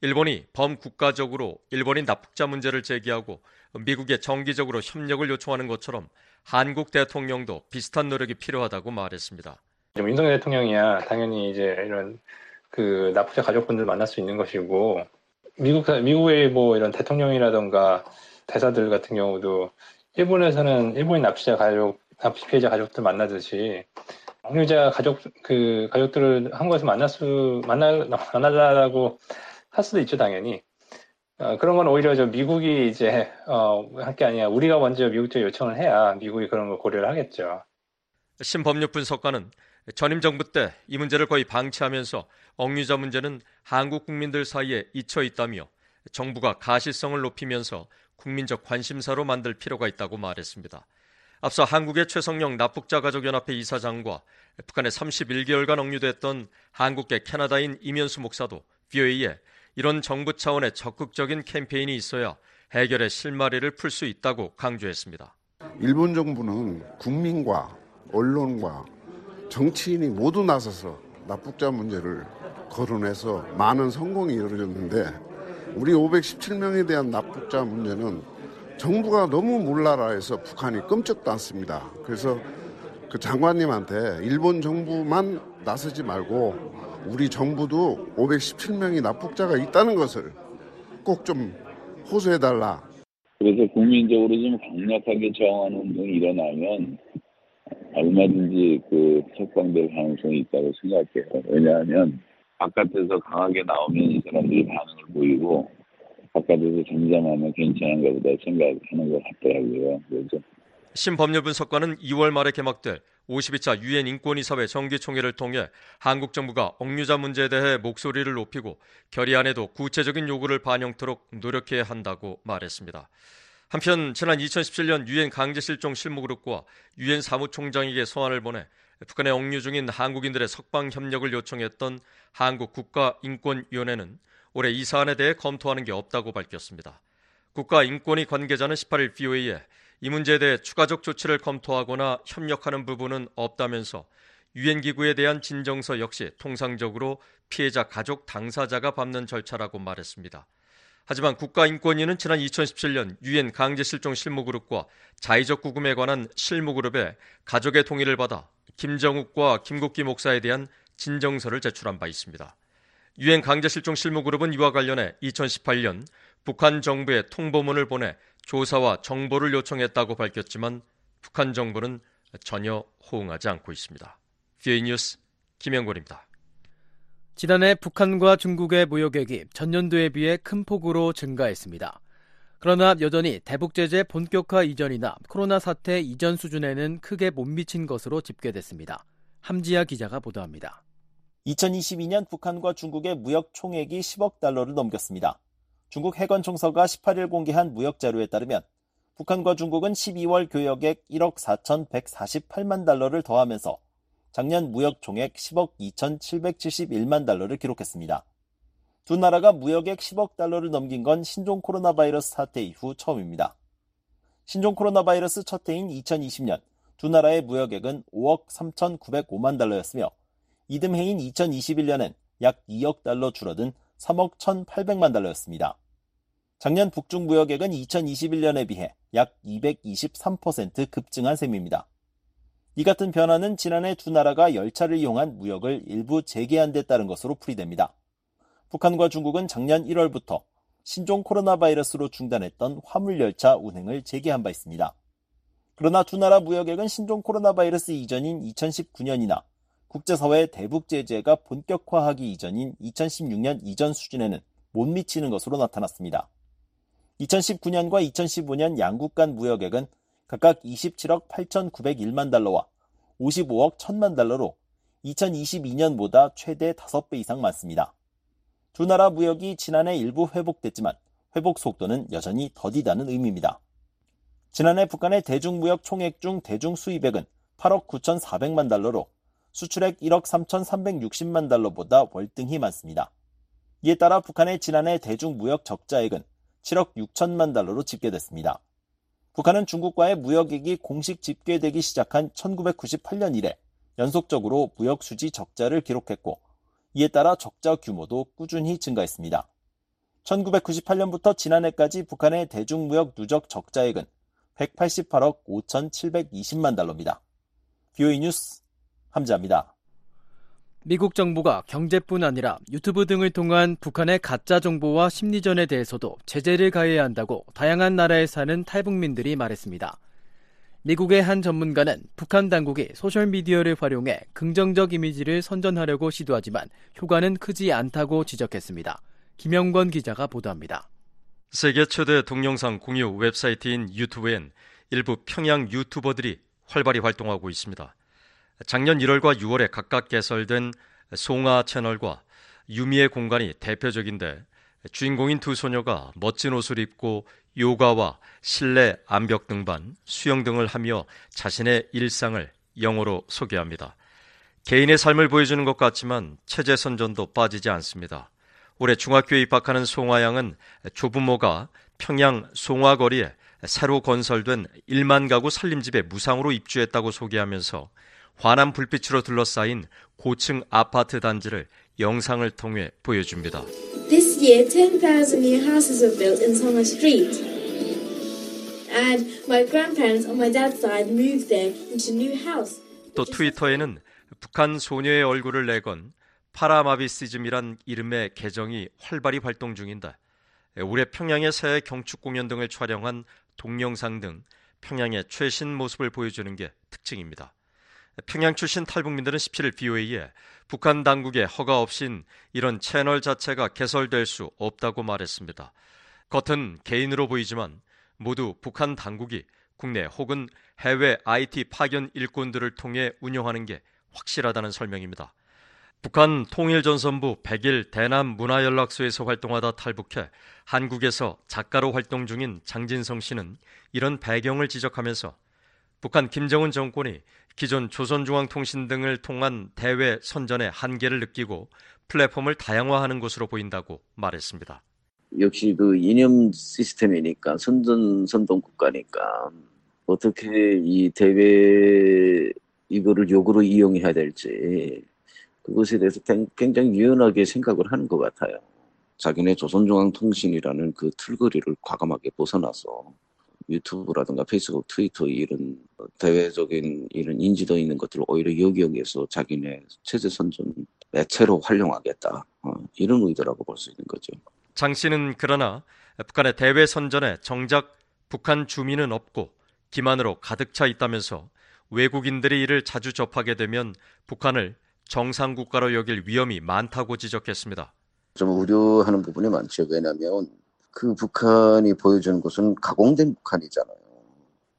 일본이 범국가적으로 일본인 납북자 문제를 제기하고 미국에 정기적으로 협력을 요청하는 것처럼 한국 대통령도 비슷한 노력이 필요하다고 말했습니다. 윤석열 대통령이야 당연히 이제 이런 그 납북자 가족분들 만날 수 있는 것이고 미국 미국의 뭐 이런 대통령이라던가 대사들 같은 경우도 일본에서는 일본인 납치자 가족 납치 피해자 가족들 만나듯이 억류자 가족 그 가족들을 한국에서 만날 수 만나 만나라고 할 수도 있죠 당연히 어, 그런 건 오히려 저 미국이 이제 어, 할 게 아니야 우리가 먼저 미국 쪽 요청을 해야 미국이 그런 걸 고려를 하겠죠. 신법률 분석가는 전임 정부 때 이 문제를 거의 방치하면서 억류자 문제는 한국 국민들 사이에 잊혀 있다며 정부가 가시성을 높이면서 국민적 관심사로 만들 필요가 있다고 말했습니다. 앞서 한국의 최성령 납북자 가족연합회 이사장과 북한에 31개월간 억류됐던 한국계 캐나다인 이면수 목사도 VOA에 이런 정부 차원의 적극적인 캠페인이 있어야 해결의 실마리를 풀 수 있다고 강조했습니다. 일본 정부는 국민과 언론과 정치인이 모두 나서서 납북자 문제를 거론해서 많은 성공이 이루어졌는데 우리 517명에 대한 납북자 문제는 정부가 너무 몰라라 해서 북한이 끔찍도 않습니다. 그래서 그 장관님한테 일본 정부만 나서지 말고 우리 정부도 517명이 납북자가 있다는 것을 꼭 좀 호소해달라. 그래서 국민적으로 좀 강력하게 저항하는 운동이 일어나면 얼마든지 그 석방될 가능성이 있다고 생각해요. 왜냐하면 바깥에서 강하게 나오면 이 사람들이 반응을 보이고 바깥에서 잠잠하면 괜찮은가 보다 생각하는 것 같더라고요. 그래서 신법률 분석관은 2월 말에 개막될 52차 유엔 인권이사회 정기총회를 통해 한국 정부가 억류자 문제에 대해 목소리를 높이고 결의안에도 구체적인 요구를 반영토록 노력해야 한다고 말했습니다. 한편 지난 2017년 유엔 강제실종 실무그룹과 유엔 사무총장에게 소환을 보내 북한에 억류 중인 한국인들의 석방 협력을 요청했던 한국 국가인권위원회는 올해 이 사안에 대해 검토하는 게 없다고 밝혔습니다. 국가인권위 관계자는 18일 BOA에 이 문제에 대해 추가적 조치를 검토하거나 협력하는 부분은 없다면서 유엔 기구에 대한 진정서 역시 통상적으로 피해자 가족 당사자가 밟는 절차라고 말했습니다. 하지만 국가인권위는 지난 2017년 유엔 강제실종 실무그룹과 자의적 구금에 관한 실무그룹의 가족의 동의를 받아 김정욱과 김국기 목사에 대한 진정서를 제출한 바 있습니다. 유엔 강제실종 실무그룹은 이와 관련해 2018년 북한 정부에 통보문을 보내 조사와 정보를 요청했다고 밝혔지만 북한 정부는 전혀 호응하지 않고 있습니다. 뷰이 뉴스 김영곤입니다. 지난해 북한과 중국의 무역액이 전년도에 비해 큰 폭으로 증가했습니다. 그러나 여전히 대북 제재 본격화 이전이나 코로나 사태 이전 수준에는 크게 못 미친 것으로 집계됐습니다. 함지아 기자가 보도합니다. 2022년 북한과 중국의 무역 총액이 10억 달러를 넘겼습니다. 중국 해관 총서가 18일 공개한 무역 자료에 따르면 북한과 중국은 12월 교역액 1억 4,148만 달러를 더하면서 작년 무역 총액 10억 2,771만 달러를 기록했습니다. 두 나라가 무역액 10억 달러를 넘긴 건 신종 코로나 바이러스 사태 이후 처음입니다. 신종 코로나 바이러스 첫 해인 2020년 두 나라의 무역액은 5억 3,905만 달러였으며 이듬 해인 2021년엔 약 2억 달러 줄어든 3억 1,800만 달러였습니다. 작년 북중 무역액은 2021년에 비해 약 223% 급증한 셈입니다. 이 같은 변화는 지난해 두 나라가 열차를 이용한 무역을 일부 재개한 데 따른 것으로 풀이됩니다. 북한과 중국은 작년 1월부터 신종 코로나 바이러스로 중단했던 화물열차 운행을 재개한 바 있습니다. 그러나 두 나라 무역액은 신종 코로나 바이러스 이전인 2019년이나 국제사회 대북 제재가 본격화하기 이전인 2016년 이전 수준에는 못 미치는 것으로 나타났습니다. 2019년과 2015년 양국 간 무역액은 각각 27억 8,901만 달러와 55억 1천만 달러로 2022년보다 최대 5배 이상 많습니다. 두 나라 무역이 지난해 일부 회복됐지만 회복 속도는 여전히 더디다는 의미입니다. 지난해 북한의 대중무역 총액 중 대중 수입액은 8억 9,400만 달러로 수출액 1억 3,360만 달러보다 월등히 많습니다. 이에 따라 북한의 지난해 대중무역 적자액은 7억 6천만 달러로 집계됐습니다. 북한은 중국과의 무역액이 공식 집계되기 시작한 1998년 이래 연속적으로 무역 수지 적자를 기록했고 이에 따라 적자 규모도 꾸준히 증가했습니다. 1998년부터 지난해까지 북한의 대중무역 누적 적자액은 188억 5,720만 달러입니다. 비오이 뉴스 함자입니다. 미국 정부가 경제뿐 아니라 유튜브 등을 통한 북한의 가짜 정보와 심리전에 대해서도 제재를 가해야 한다고 다양한 나라에 사는 탈북민들이 말했습니다. 미국의 한 전문가는 북한 당국이 소셜미디어를 활용해 긍정적 이미지를 선전하려고 시도하지만 효과는 크지 않다고 지적했습니다. 김영권 기자가 보도합니다. 세계 최대 동영상 공유 웹사이트인 유튜브엔 일부 평양 유튜버들이 활발히 활동하고 있습니다. 작년 1월과 6월에 각각 개설된 송아 채널과 유미의 공간이 대표적인데 주인공인 두 소녀가 멋진 옷을 입고 요가와 실내 암벽 등반, 수영 등을 하며 자신의 일상을 영어로 소개합니다. 개인의 삶을 보여주는 것 같지만 체제 선전도 빠지지 않습니다. 올해 중학교에 입학하는 송아 양은 조부모가 평양 송화거리에 새로 건설된 1만 가구 살림집에 무상으로 입주했다고 소개하면서 환한 불빛으로 둘러싸인 고층 아파트 단지를 영상을 통해 보여줍니다. This year, 10,000 new houses were built in Songha Street. And my grandparents on my dad's side moved there into a new house. 또 트위터에는 북한 소녀의 얼굴을 내건 파라마비시즘이란 이름의 계정이 활발히 활동 중인데 올해 평양의 새 경축 공연 등을 촬영한 동영상 등 평양의 최신 모습을 보여주는 게 특징입니다. 평양 출신 탈북민들은 17일 BOA에 북한 당국의 허가 없인 이런 채널 자체가 개설될 수 없다고 말했습니다. 겉은 개인으로 보이지만 모두 북한 당국이 국내 혹은 해외 IT 파견 일꾼들을 통해 운영하는 게 확실하다는 설명입니다. 북한 통일전선부 100일 대남 문화연락소에서 활동하다 탈북해 한국에서 작가로 활동 중인 장진성 씨는 이런 배경을 지적하면서 북한 김정은 정권이 기존 조선중앙통신 등을 통한 대외 선전의 한계를 느끼고 플랫폼을 다양화하는 것으로 보인다고 말했습니다. 역시 그 이념 시스템이니까 선전 선동 국가니까 어떻게 이 대외 이거를 욕으로 이용해야 될지 그것에 대해서 굉장히 유연하게 생각을 하는 것 같아요. 자기네 조선중앙통신이라는 그 틀거리를 과감하게 벗어나서 유튜브라든가 페이스북, 트위터 이런 대외적인 이런 인지도 있는 것들을 오히려 여기여기에서 자기네 체제 선전 매체로 활용하겠다 어, 이런 의도라고 볼 수 있는 거죠. 장 씨는 그러나 북한의 대외 선전에 정작 북한 주민은 없고 기만으로 가득 차 있다면서 외국인들이 이를 자주 접하게 되면 북한을 정상 국가로 여길 위험이 많다고 지적했습니다. 좀 우려하는 부분이 많죠. 왜냐하면 그 북한이 보여주는 것은 가공된 북한이잖아요.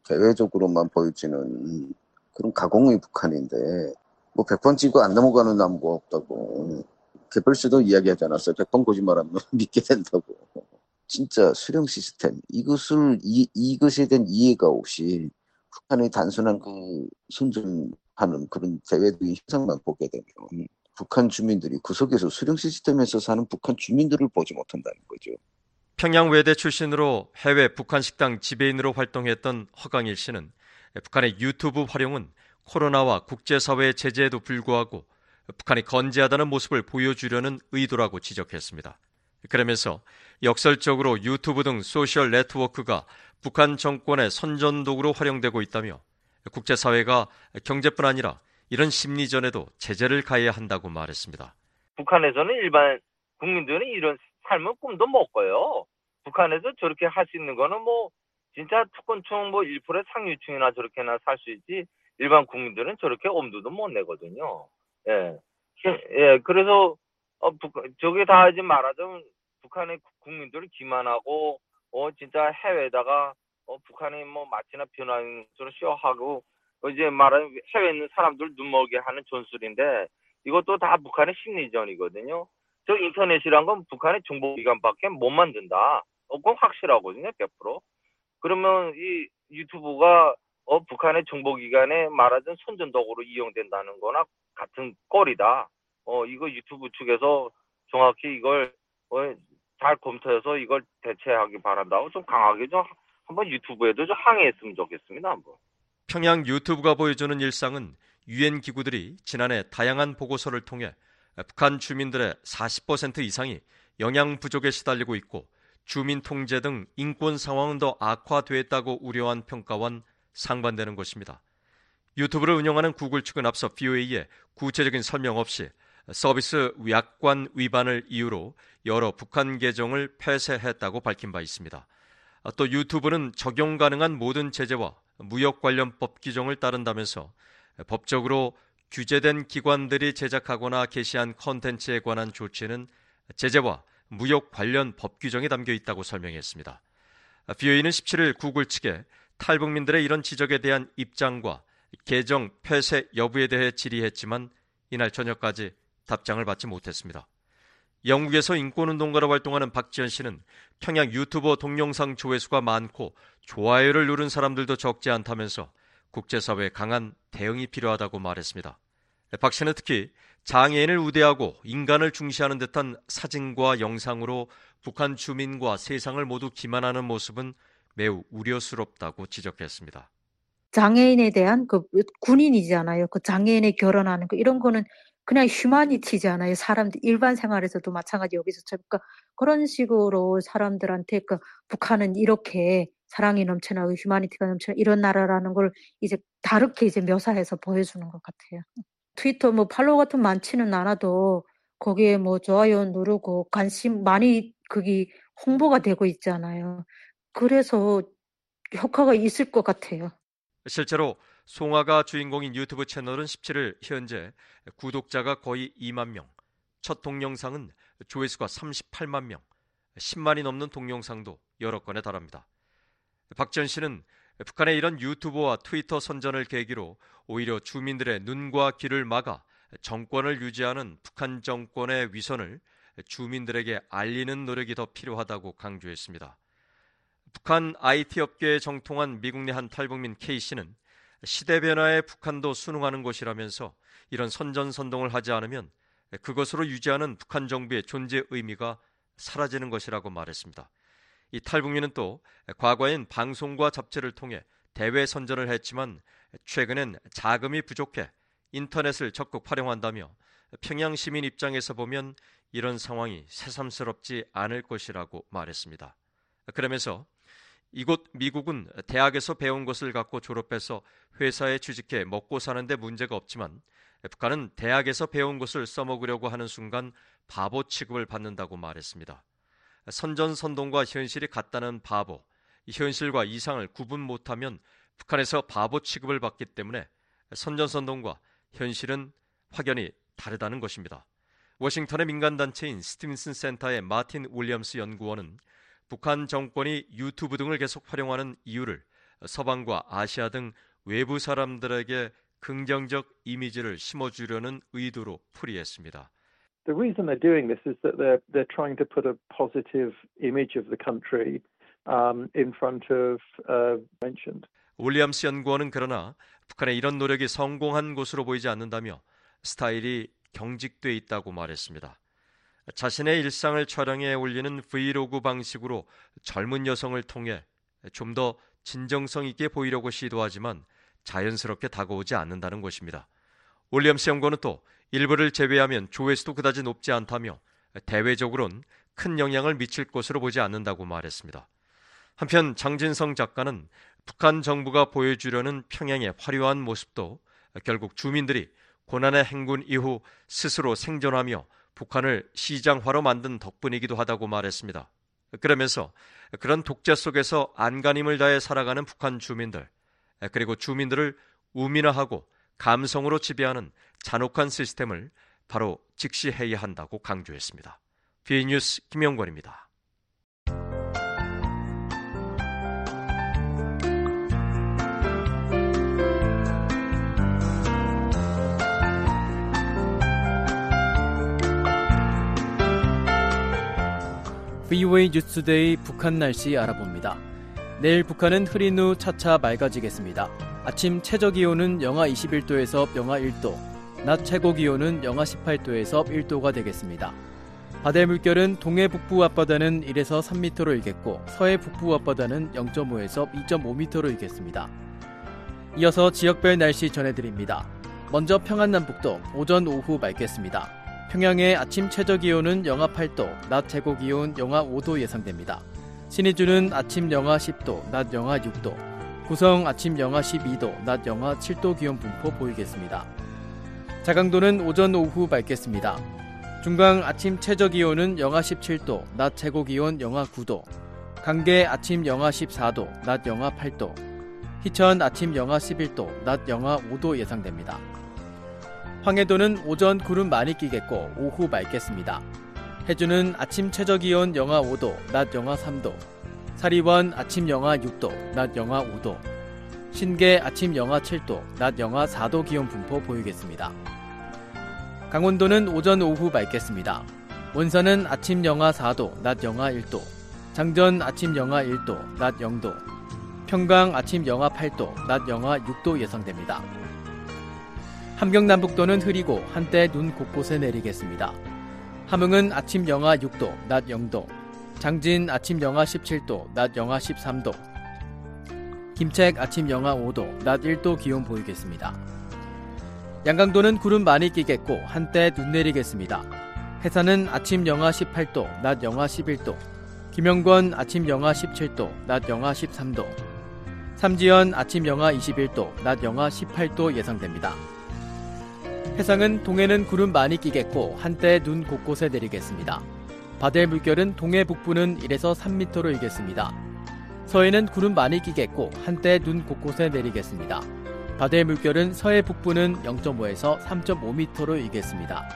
대외적으로만 보여지는 그런 가공의 북한인데 뭐 100번 찍고 안 넘어가는 나무가 없다고 개별수도 이야기하지 않았어요. 100번 거짓말하면 믿게 된다고. 진짜 수령 시스템 이것을 이, 이것에 대한 이해가 없이 북한의 단순한 그 선전하는 그런 대외적인 현상만 보게 되면 북한 주민들이 구석에서 수령 시스템에서 사는 북한 주민들을 보지 못한다는 거죠. 평양 외대 출신으로 해외 북한 식당 지배인으로 활동했던 허강일 씨는 북한의 유튜브 활용은 코로나와 국제사회의 제재에도 불구하고 북한이 건재하다는 모습을 보여주려는 의도라고 지적했습니다. 그러면서 역설적으로 유튜브 등 소셜 네트워크가 북한 정권의 선전도구로 활용되고 있다며 국제사회가 경제뿐 아니라 이런 심리전에도 제재를 가해야 한다고 말했습니다. 북한에서는 일반 국민들은 이런 삶은 꿈도 못 꿔요. 북한에서 저렇게 할 수 있는 거는 뭐 진짜 특권층 뭐 1%의 상류층이나 저렇게나 살 수 있지 일반 국민들은 저렇게 엄두도 못 내거든요. 예. 예, 그래서 어, 북, 저게 다 이제 말하자면 북한의 국민들을 기만하고 어 진짜 해외에다가 어 북한이 뭐 마치나 변하는 것처럼 쇼하고 어, 이제 말하는 해외에 있는 사람들 눈 멀게 하는 전술인데 이것도 다 북한의 심리전이거든요. 저 인터넷이란 건 북한의 정보기관밖에 못 만든다. 어, 그건 확실하거든요, 100%. 그러면 이 유튜브가 어, 북한의 정보기관에 말하자면 선전도구로 이용된다는 거나 같은 꼴이다. 어, 이거 유튜브 측에서 정확히 이걸 어, 잘 검토해서 이걸 대체하기 바란다고 좀 강하게 좀 한번 유튜브에도 좀 항의했으면 좋겠습니다. 한번. 평양 유튜브가 보여주는 일상은 유엔 기구들이 지난해 다양한 보고서를 통해 북한 주민들의 40% 이상이 영양 부족에 시달리고 있고 주민 통제 등 인권 상황은 더 악화됐다고 우려한 평가와는 상반되는 것입니다. 유튜브를 운영하는 구글 측은 앞서 BOA에 구체적인 설명 없이 서비스 약관 위반을 이유로 여러 북한 계정을 폐쇄했다고 밝힌 바 있습니다. 또 유튜브는 적용 가능한 모든 제재와 무역 관련 법 규정을 따른다면서 법적으로 규제된 기관들이 제작하거나 게시한 컨텐츠에 관한 조치는 제재와 무역 관련 법 규정에 담겨 있다고 설명했습니다. BOE는 17일 구글 측에 탈북민들의 이런 지적에 대한 입장과 계정 폐쇄 여부에 대해 질의했지만 이날 저녁까지 답장을 받지 못했습니다. 영국에서 인권운동가로 활동하는 박지현 씨는 평양 유튜버 동영상 조회수가 많고 좋아요를 누른 사람들도 적지 않다면서 국제사회에 강한 대응이 필요하다고 말했습니다. 박 씨는 특히 장애인을 우대하고 인간을 중시하는 듯한 사진과 영상으로 북한 주민과 세상을 모두 기만하는 모습은 매우 우려스럽다고 지적했습니다. 장애인에 대한 그 군인이잖아요. 그 장애인에 결혼하는 거 이런 거는 그냥 휴머니티잖아요. 사람들 일반 생활에서도 마찬가지 여기서 그러니까 그런 식으로 사람들한테 그 북한은 이렇게 사랑이 넘쳐나고 휴머니티가 넘쳐나 이런 나라라는 걸 이제 다르게 이제 묘사해서 보여주는 것 같아요. 트위터 뭐 팔로워 같은 많지는 않아도 거기에 뭐 좋아요 누르고 관심 많이 그게 홍보가 되고 있잖아요. 그래서 효과가 있을 것 같아요. 실제로 송아가 주인공인 유튜브 채널은 17일 현재 구독자가 거의 2만 명, 첫 동영상은 조회수가 38만 명, 10만이 넘는 동영상도 여러 건에 달합니다. 박지현 씨는 북한의 이런 유튜브와 트위터 선전을 계기로 오히려 주민들의 눈과 귀를 막아 정권을 유지하는 북한 정권의 위선을 주민들에게 알리는 노력이 더 필요하다고 강조했습니다. 북한 IT 업계에 정통한 미국 내 한 탈북민 K 씨는 시대 변화에 북한도 순응하는 것이라면서 이런 선전선동을 하지 않으면 그것으로 유지하는 북한 정부의 존재 의미가 사라지는 것이라고 말했습니다. 이 탈북민은 또 과거엔 방송과 잡지를 통해 대외 선전을 했지만 최근엔 자금이 부족해 인터넷을 적극 활용한다며 평양 시민 입장에서 보면 이런 상황이 새삼스럽지 않을 것이라고 말했습니다. 그러면서 이곳 미국은 대학에서 배운 것을 갖고 졸업해서 회사에 취직해 먹고 사는데 문제가 없지만 북한은 대학에서 배운 것을 써먹으려고 하는 순간 바보 취급을 받는다고 말했습니다. 선전선동과 현실이 같다는 바보, 현실과 이상을 구분 못하면 북한에서 바보 취급을 받기 때문에 선전선동과 현실은 확연히 다르다는 것입니다. 워싱턴의 민간단체인 스티븐슨 센터의 마틴 윌리엄스 연구원은 북한 정권이 유튜브 등을 계속 활용하는 이유를 서방과 아시아 등 외부 사람들에게 긍정적 이미지를 심어주려는 의도로 풀이했습니다. The reason they're doing this is that they're they're trying to put a positive image of the country um, in front of uh, mentioned. 윌리엄스 연구원은 그러나 북한의 이런 노력이 성공한 것으로 보이지 않는다며 스타일이 경직돼 있다고 말했습니다. 자신의 일상을 촬영해 올리는 브이로그 방식으로 젊은 여성을 통해 좀 더 진정성 있게 보이려고 시도하지만 자연스럽게 다가오지 않는다는 것입니다. 올리엄스 연구원은 또 일부를 제외하면 조회수도 그다지 높지 않다며 대외적으로는 큰 영향을 미칠 것으로 보지 않는다고 말했습니다. 한편 장진성 작가는 북한 정부가 보여주려는 평양의 화려한 모습도 결국 주민들이 고난의 행군 이후 스스로 생존하며 북한을 시장화로 만든 덕분이기도 하다고 말했습니다. 그러면서 그런 독재 속에서 안간힘을 다해 살아가는 북한 주민들, 그리고 주민들을 우민화하고 감성으로 지배하는 잔혹한 시스템을 바로 직시해야 한다고 강조했습니다. 비뉴스 김영권입니다. VOA 뉴스데이 북한 날씨 알아봅니다. 내일 북한은 흐린 후 차차 맑아지겠습니다. 아침 최저 기온은 영하 21도에서 영하 1도, 낮 최고 기온은 영하 18도에서 1도가 되겠습니다. 바다의 물결은 동해 북부 앞바다는 1에서 3m로 일겠고 서해 북부 앞바다는 0.5에서 2.5m로 일겠습니다. 이어서 지역별 날씨 전해드립니다. 먼저 평안남북도 오전 오후 맑겠습니다. 평양의 아침 최저 기온은 영하 8도, 낮 최고 기온 영하 5도 예상됩니다. 신의주는 아침 영하 10도, 낮 영하 6도, 구성 아침 영하 12도, 낮 영하 7도 기온 분포 보이겠습니다. 자강도는 오전 오후 맑겠습니다. 중강 아침 최저 기온은 영하 17도, 낮 최고 기온 영하 9도, 강계 아침 영하 14도, 낮 영하 8도, 희천 아침 영하 11도, 낮 영하 5도 예상됩니다. 황해도는 오전 구름 많이 끼겠고 오후 맑겠습니다. 해주는 아침 최저 기온 영하 5도, 낮 영하 3도. 사리원 아침 영하 6도, 낮 영하 5도. 신계 아침 영하 7도, 낮 영하 4도 기온 분포 보이겠습니다. 강원도는 오전 오후 맑겠습니다. 원산은 아침 영하 4도, 낮 영하 1도. 장전 아침 영하 1도, 낮 0도. 평강 아침 영하 8도, 낮 영하 6도 예상됩니다. 함경남북도는 흐리고 한때 눈 곳곳에 내리겠습니다. 함흥은 아침 영하 6도, 낮 0도. 장진 아침 영하 17도, 낮 영하 13도. 김책 아침 영하 5도, 낮 1도 기온 보이겠습니다. 양강도는 구름 많이 끼겠고 한때 눈 내리겠습니다. 해산은 아침 영하 18도, 낮 영하 11도. 김영권 아침 영하 17도, 낮 영하 13도. 삼지연 아침 영하 21도, 낮 영하 18도 예상됩니다. 해상은 동해는 구름 많이 끼겠고 한때 눈 곳곳에 내리겠습니다. 바다의 물결은 동해 북부는 1에서 3m로 일겠습니다. 서해는 구름 많이 끼겠고 한때 눈 곳곳에 내리겠습니다. 바다의 물결은 서해 북부는 0.5에서 3.5m로 일겠습니다.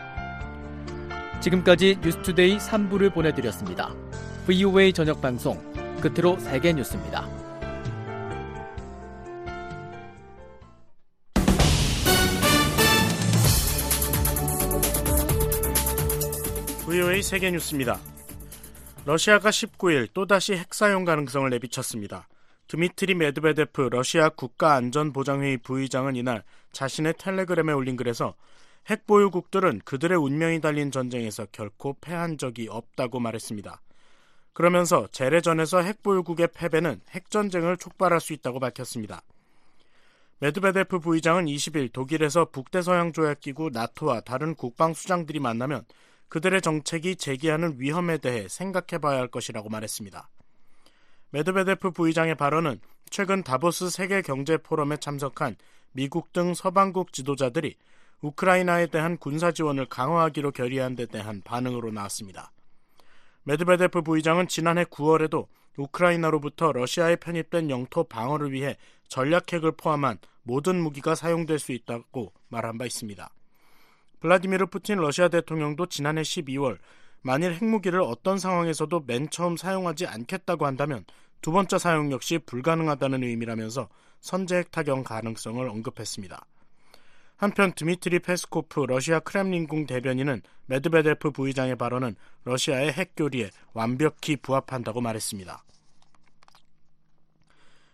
지금까지 뉴스투데이 3부를 보내드렸습니다. VOA 저녁 방송 끝으로 세계 뉴스입니다. VOA 세계 뉴스입니다. 러시아가 19일 또다시 핵사용 가능성을 내비쳤습니다. 드미트리 메드베데프 러시아 국가안전보장회의 부의장은 이날 자신의 텔레그램에 올린 글에서 핵 보유국들은 그들의 운명이 달린 전쟁에서 결코 패한 적이 없다고 말했습니다. 그러면서 재래전에서 핵 보유국의 패배는 핵전쟁을 촉발할 수 있다고 밝혔습니다. 메드베데프 부의장은 20일 독일에서 북대서양 조약기구 나토와 다른 국방수장들이 만나면 그들의 정책이 제기하는 위험에 대해 생각해 봐야 할 것이라고 말했습니다. 메드베데프 부의장의 발언은 최근 다보스 세계 경제 포럼에 참석한 미국 등 서방국 지도자들이 우크라이나에 대한 군사 지원을 강화하기로 결의한 데 대한 반응으로 나왔습니다. 메드베데프 부의장은 지난해 9월에도 우크라이나로부터 러시아에 편입된 영토 방어를 위해 전략핵을 포함한 모든 무기가 사용될 수 있다고 말한 바 있습니다. 블라디미르 푸틴 러시아 대통령도 지난해 12월 만일 핵무기를 어떤 상황에서도 맨 처음 사용하지 않겠다고 한다면 두 번째 사용 역시 불가능하다는 의미라면서 선제 핵 타격 가능성을 언급했습니다. 한편 드미트리 페스코프 러시아 크렘린궁 대변인은 메드베데프 부의장의 발언은 러시아의 핵 교리에 완벽히 부합한다고 말했습니다.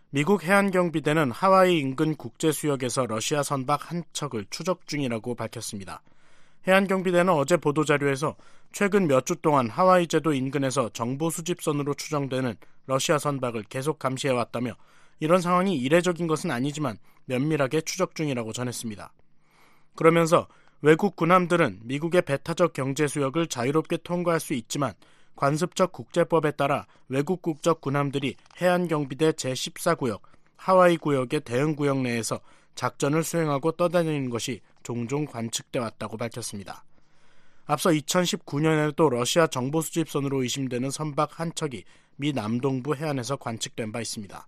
미국 해안경비대는 하와이 인근 국제수역에서 러시아 선박 한 척을 추적 중이라고 밝혔습니다. 해안경비대는 어제 보도자료에서 최근 몇 주 동안 하와이 제도 인근에서 정보 수집선으로 추정되는 러시아 선박을 계속 감시해왔다며 이런 상황이 이례적인 것은 아니지만 면밀하게 추적 중이라고 전했습니다. 그러면서 외국 군함들은 미국의 배타적 경제 수역을 자유롭게 통과할 수 있지만 관습적 국제법에 따라 외국 국적 군함들이 해안 경비대 제14구역 하와이 구역의 대응 구역 내에서 작전을 수행하고 떠다니는 것이 종종 관측돼 왔다고 밝혔습니다. 앞서 2019년에도 러시아 정보 수집선으로 의심되는 선박 한 척이 미 남동부 해안에서 관측된 바 있습니다.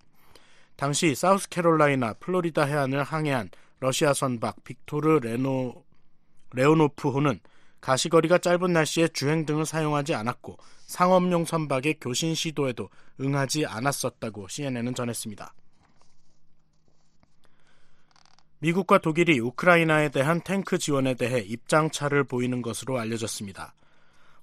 당시 사우스캐롤라이나 플로리다 해안을 항해한 러시아 선박 빅토르 레노 레오노프호는 가시거리가 짧은 날씨에 주행 등을 사용하지 않았고 상업용 선박의 교신 시도에도 응하지 않았었다고 CNN은 전했습니다. 미국과 독일이 우크라이나에 대한 탱크 지원에 대해 입장차를 보이는 것으로 알려졌습니다.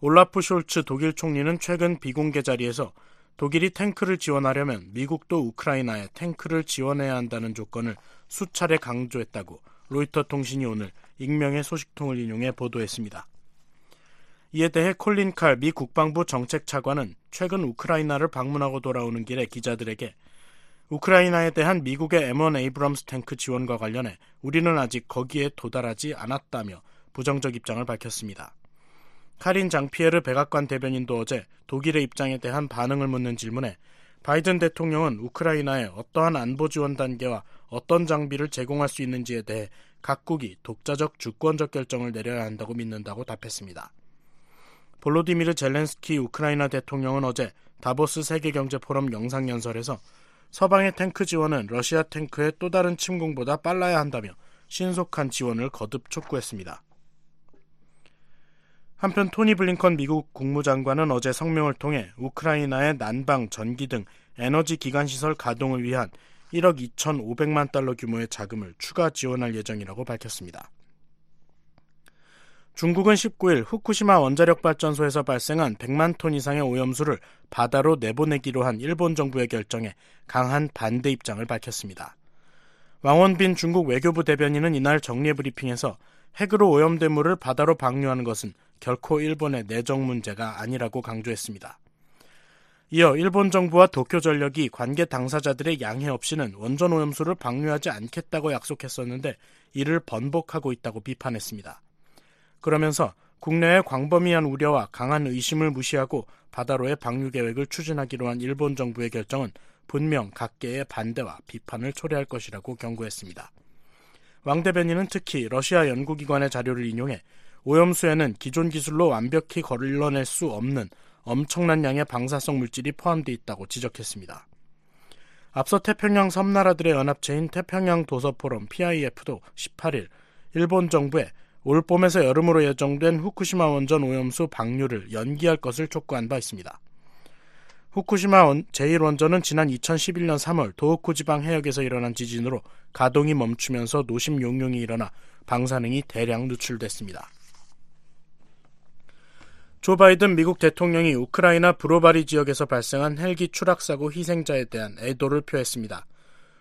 올라프 숄츠 독일 총리는 최근 비공개 자리에서 독일이 탱크를 지원하려면 미국도 우크라이나에 탱크를 지원해야 한다는 조건을 수차례 강조했다고 로이터 통신이 오늘 익명의 소식통을 인용해 보도했습니다. 이에 대해 콜린 칼 미 국방부 정책 차관은 최근 우크라이나를 방문하고 돌아오는 길에 기자들에게 우크라이나에 대한 미국의 M1 에이브럼스 탱크 지원과 관련해 우리는 아직 거기에 도달하지 않았다며 부정적 입장을 밝혔습니다. 카린 장피에르 백악관 대변인도 어제 독일의 입장에 대한 반응을 묻는 질문에 바이든 대통령은 우크라이나에 어떠한 안보 지원 단계와 어떤 장비를 제공할 수 있는지에 대해 각국이 독자적 주권적 결정을 내려야 한다고 믿는다고 답했습니다. 볼로디미르 젤렌스키 우크라이나 대통령은 어제 다보스 세계경제포럼 영상연설에서 서방의 탱크 지원은 러시아 탱크의 또 다른 침공보다 빨라야 한다며 신속한 지원을 거듭 촉구했습니다. 한편 토니 블링컨 미국 국무장관은 어제 성명을 통해 우크라이나의 난방, 전기 등 에너지 기관 시설 가동을 위한 1억 2,500만 달러 규모의 자금을 추가 지원할 예정이라고 밝혔습니다. 중국은 19일 후쿠시마 원자력 발전소에서 발생한 100만 톤 이상의 오염수를 바다로 내보내기로 한 일본 정부의 결정에 강한 반대 입장을 밝혔습니다. 왕원빈 중국 외교부 대변인은 이날 정례 브리핑에서 핵으로 오염된 물을 바다로 방류하는 것은 결코 일본의 내정 문제가 아니라고 강조했습니다. 이어 일본 정부와 도쿄전력이 관계 당사자들의 양해 없이는 원전 오염수를 방류하지 않겠다고 약속했었는데 이를 번복하고 있다고 비판했습니다. 그러면서 국내의 광범위한 우려와 강한 의심을 무시하고 바다로의 방류 계획을 추진하기로 한 일본 정부의 결정은 분명 각계의 반대와 비판을 초래할 것이라고 경고했습니다. 왕 대변인은 특히 러시아 연구기관의 자료를 인용해 오염수에는 기존 기술로 완벽히 걸러낼 수 없는 엄청난 양의 방사성 물질이 포함되어 있다고 지적했습니다. 앞서 태평양 섬나라들의 연합체인 태평양 도서포럼 PIF도 18일 일본 정부에 올 봄에서 여름으로 예정된 후쿠시마 원전 오염수 방류를 연기할 것을 촉구한 바 있습니다. 후쿠시마 제1원전은 지난 2011년 3월 도호쿠 지방 해역에서 일어난 지진으로 가동이 멈추면서 노심 용융이 일어나 방사능이 대량 누출됐습니다. 조 바이든 미국 대통령이 우크라이나 브로바리 지역에서 발생한 헬기 추락 사고 희생자에 대한 애도를 표했습니다.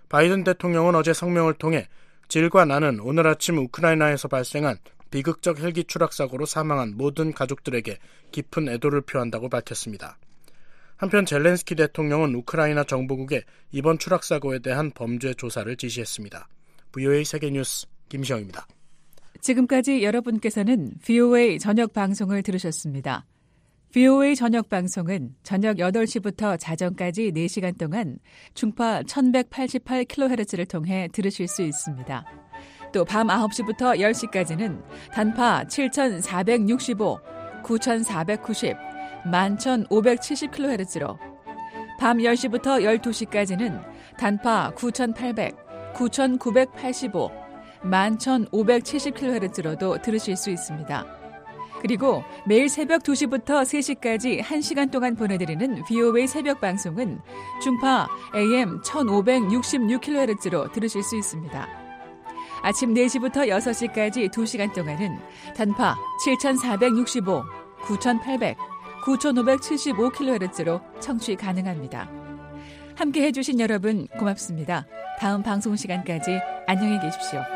바이든 대통령은 어제 성명을 통해 질과 나는 오늘 아침 우크라이나에서 발생한 비극적 헬기 추락 사고로 사망한 모든 가족들에게 깊은 애도를 표한다고 밝혔습니다. 한편 젤렌스키 대통령은 우크라이나 정부국에 이번 추락 사고에 대한 범죄 조사를 지시했습니다. VOA 세계뉴스 김시영입니다. 지금까지 여러분께서는 VOA 저녁 방송을 들으셨습니다. VOA 저녁 방송은 저녁 8시부터 자정까지 4시간 동안 중파 1188kHz를 통해 들으실 수 있습니다. 또 밤 9시부터 10시까지는 단파 7465, 9490, 11,570kHz로 밤 10시부터 12시까지는 단파 9,800, 9,985, 11,570kHz로도 들으실 수 있습니다. 그리고 매일 새벽 2시부터 3시까지 1시간 동안 보내드리는 VOA 새벽 방송은 중파 AM 1566kHz로 들으실 수 있습니다. 아침 4시부터 6시까지 2시간 동안은 단파 7465, 9800, 9575kHz로 청취 가능합니다. 함께 해주신 여러분 고맙습니다. 다음 방송 시간까지 안녕히 계십시오.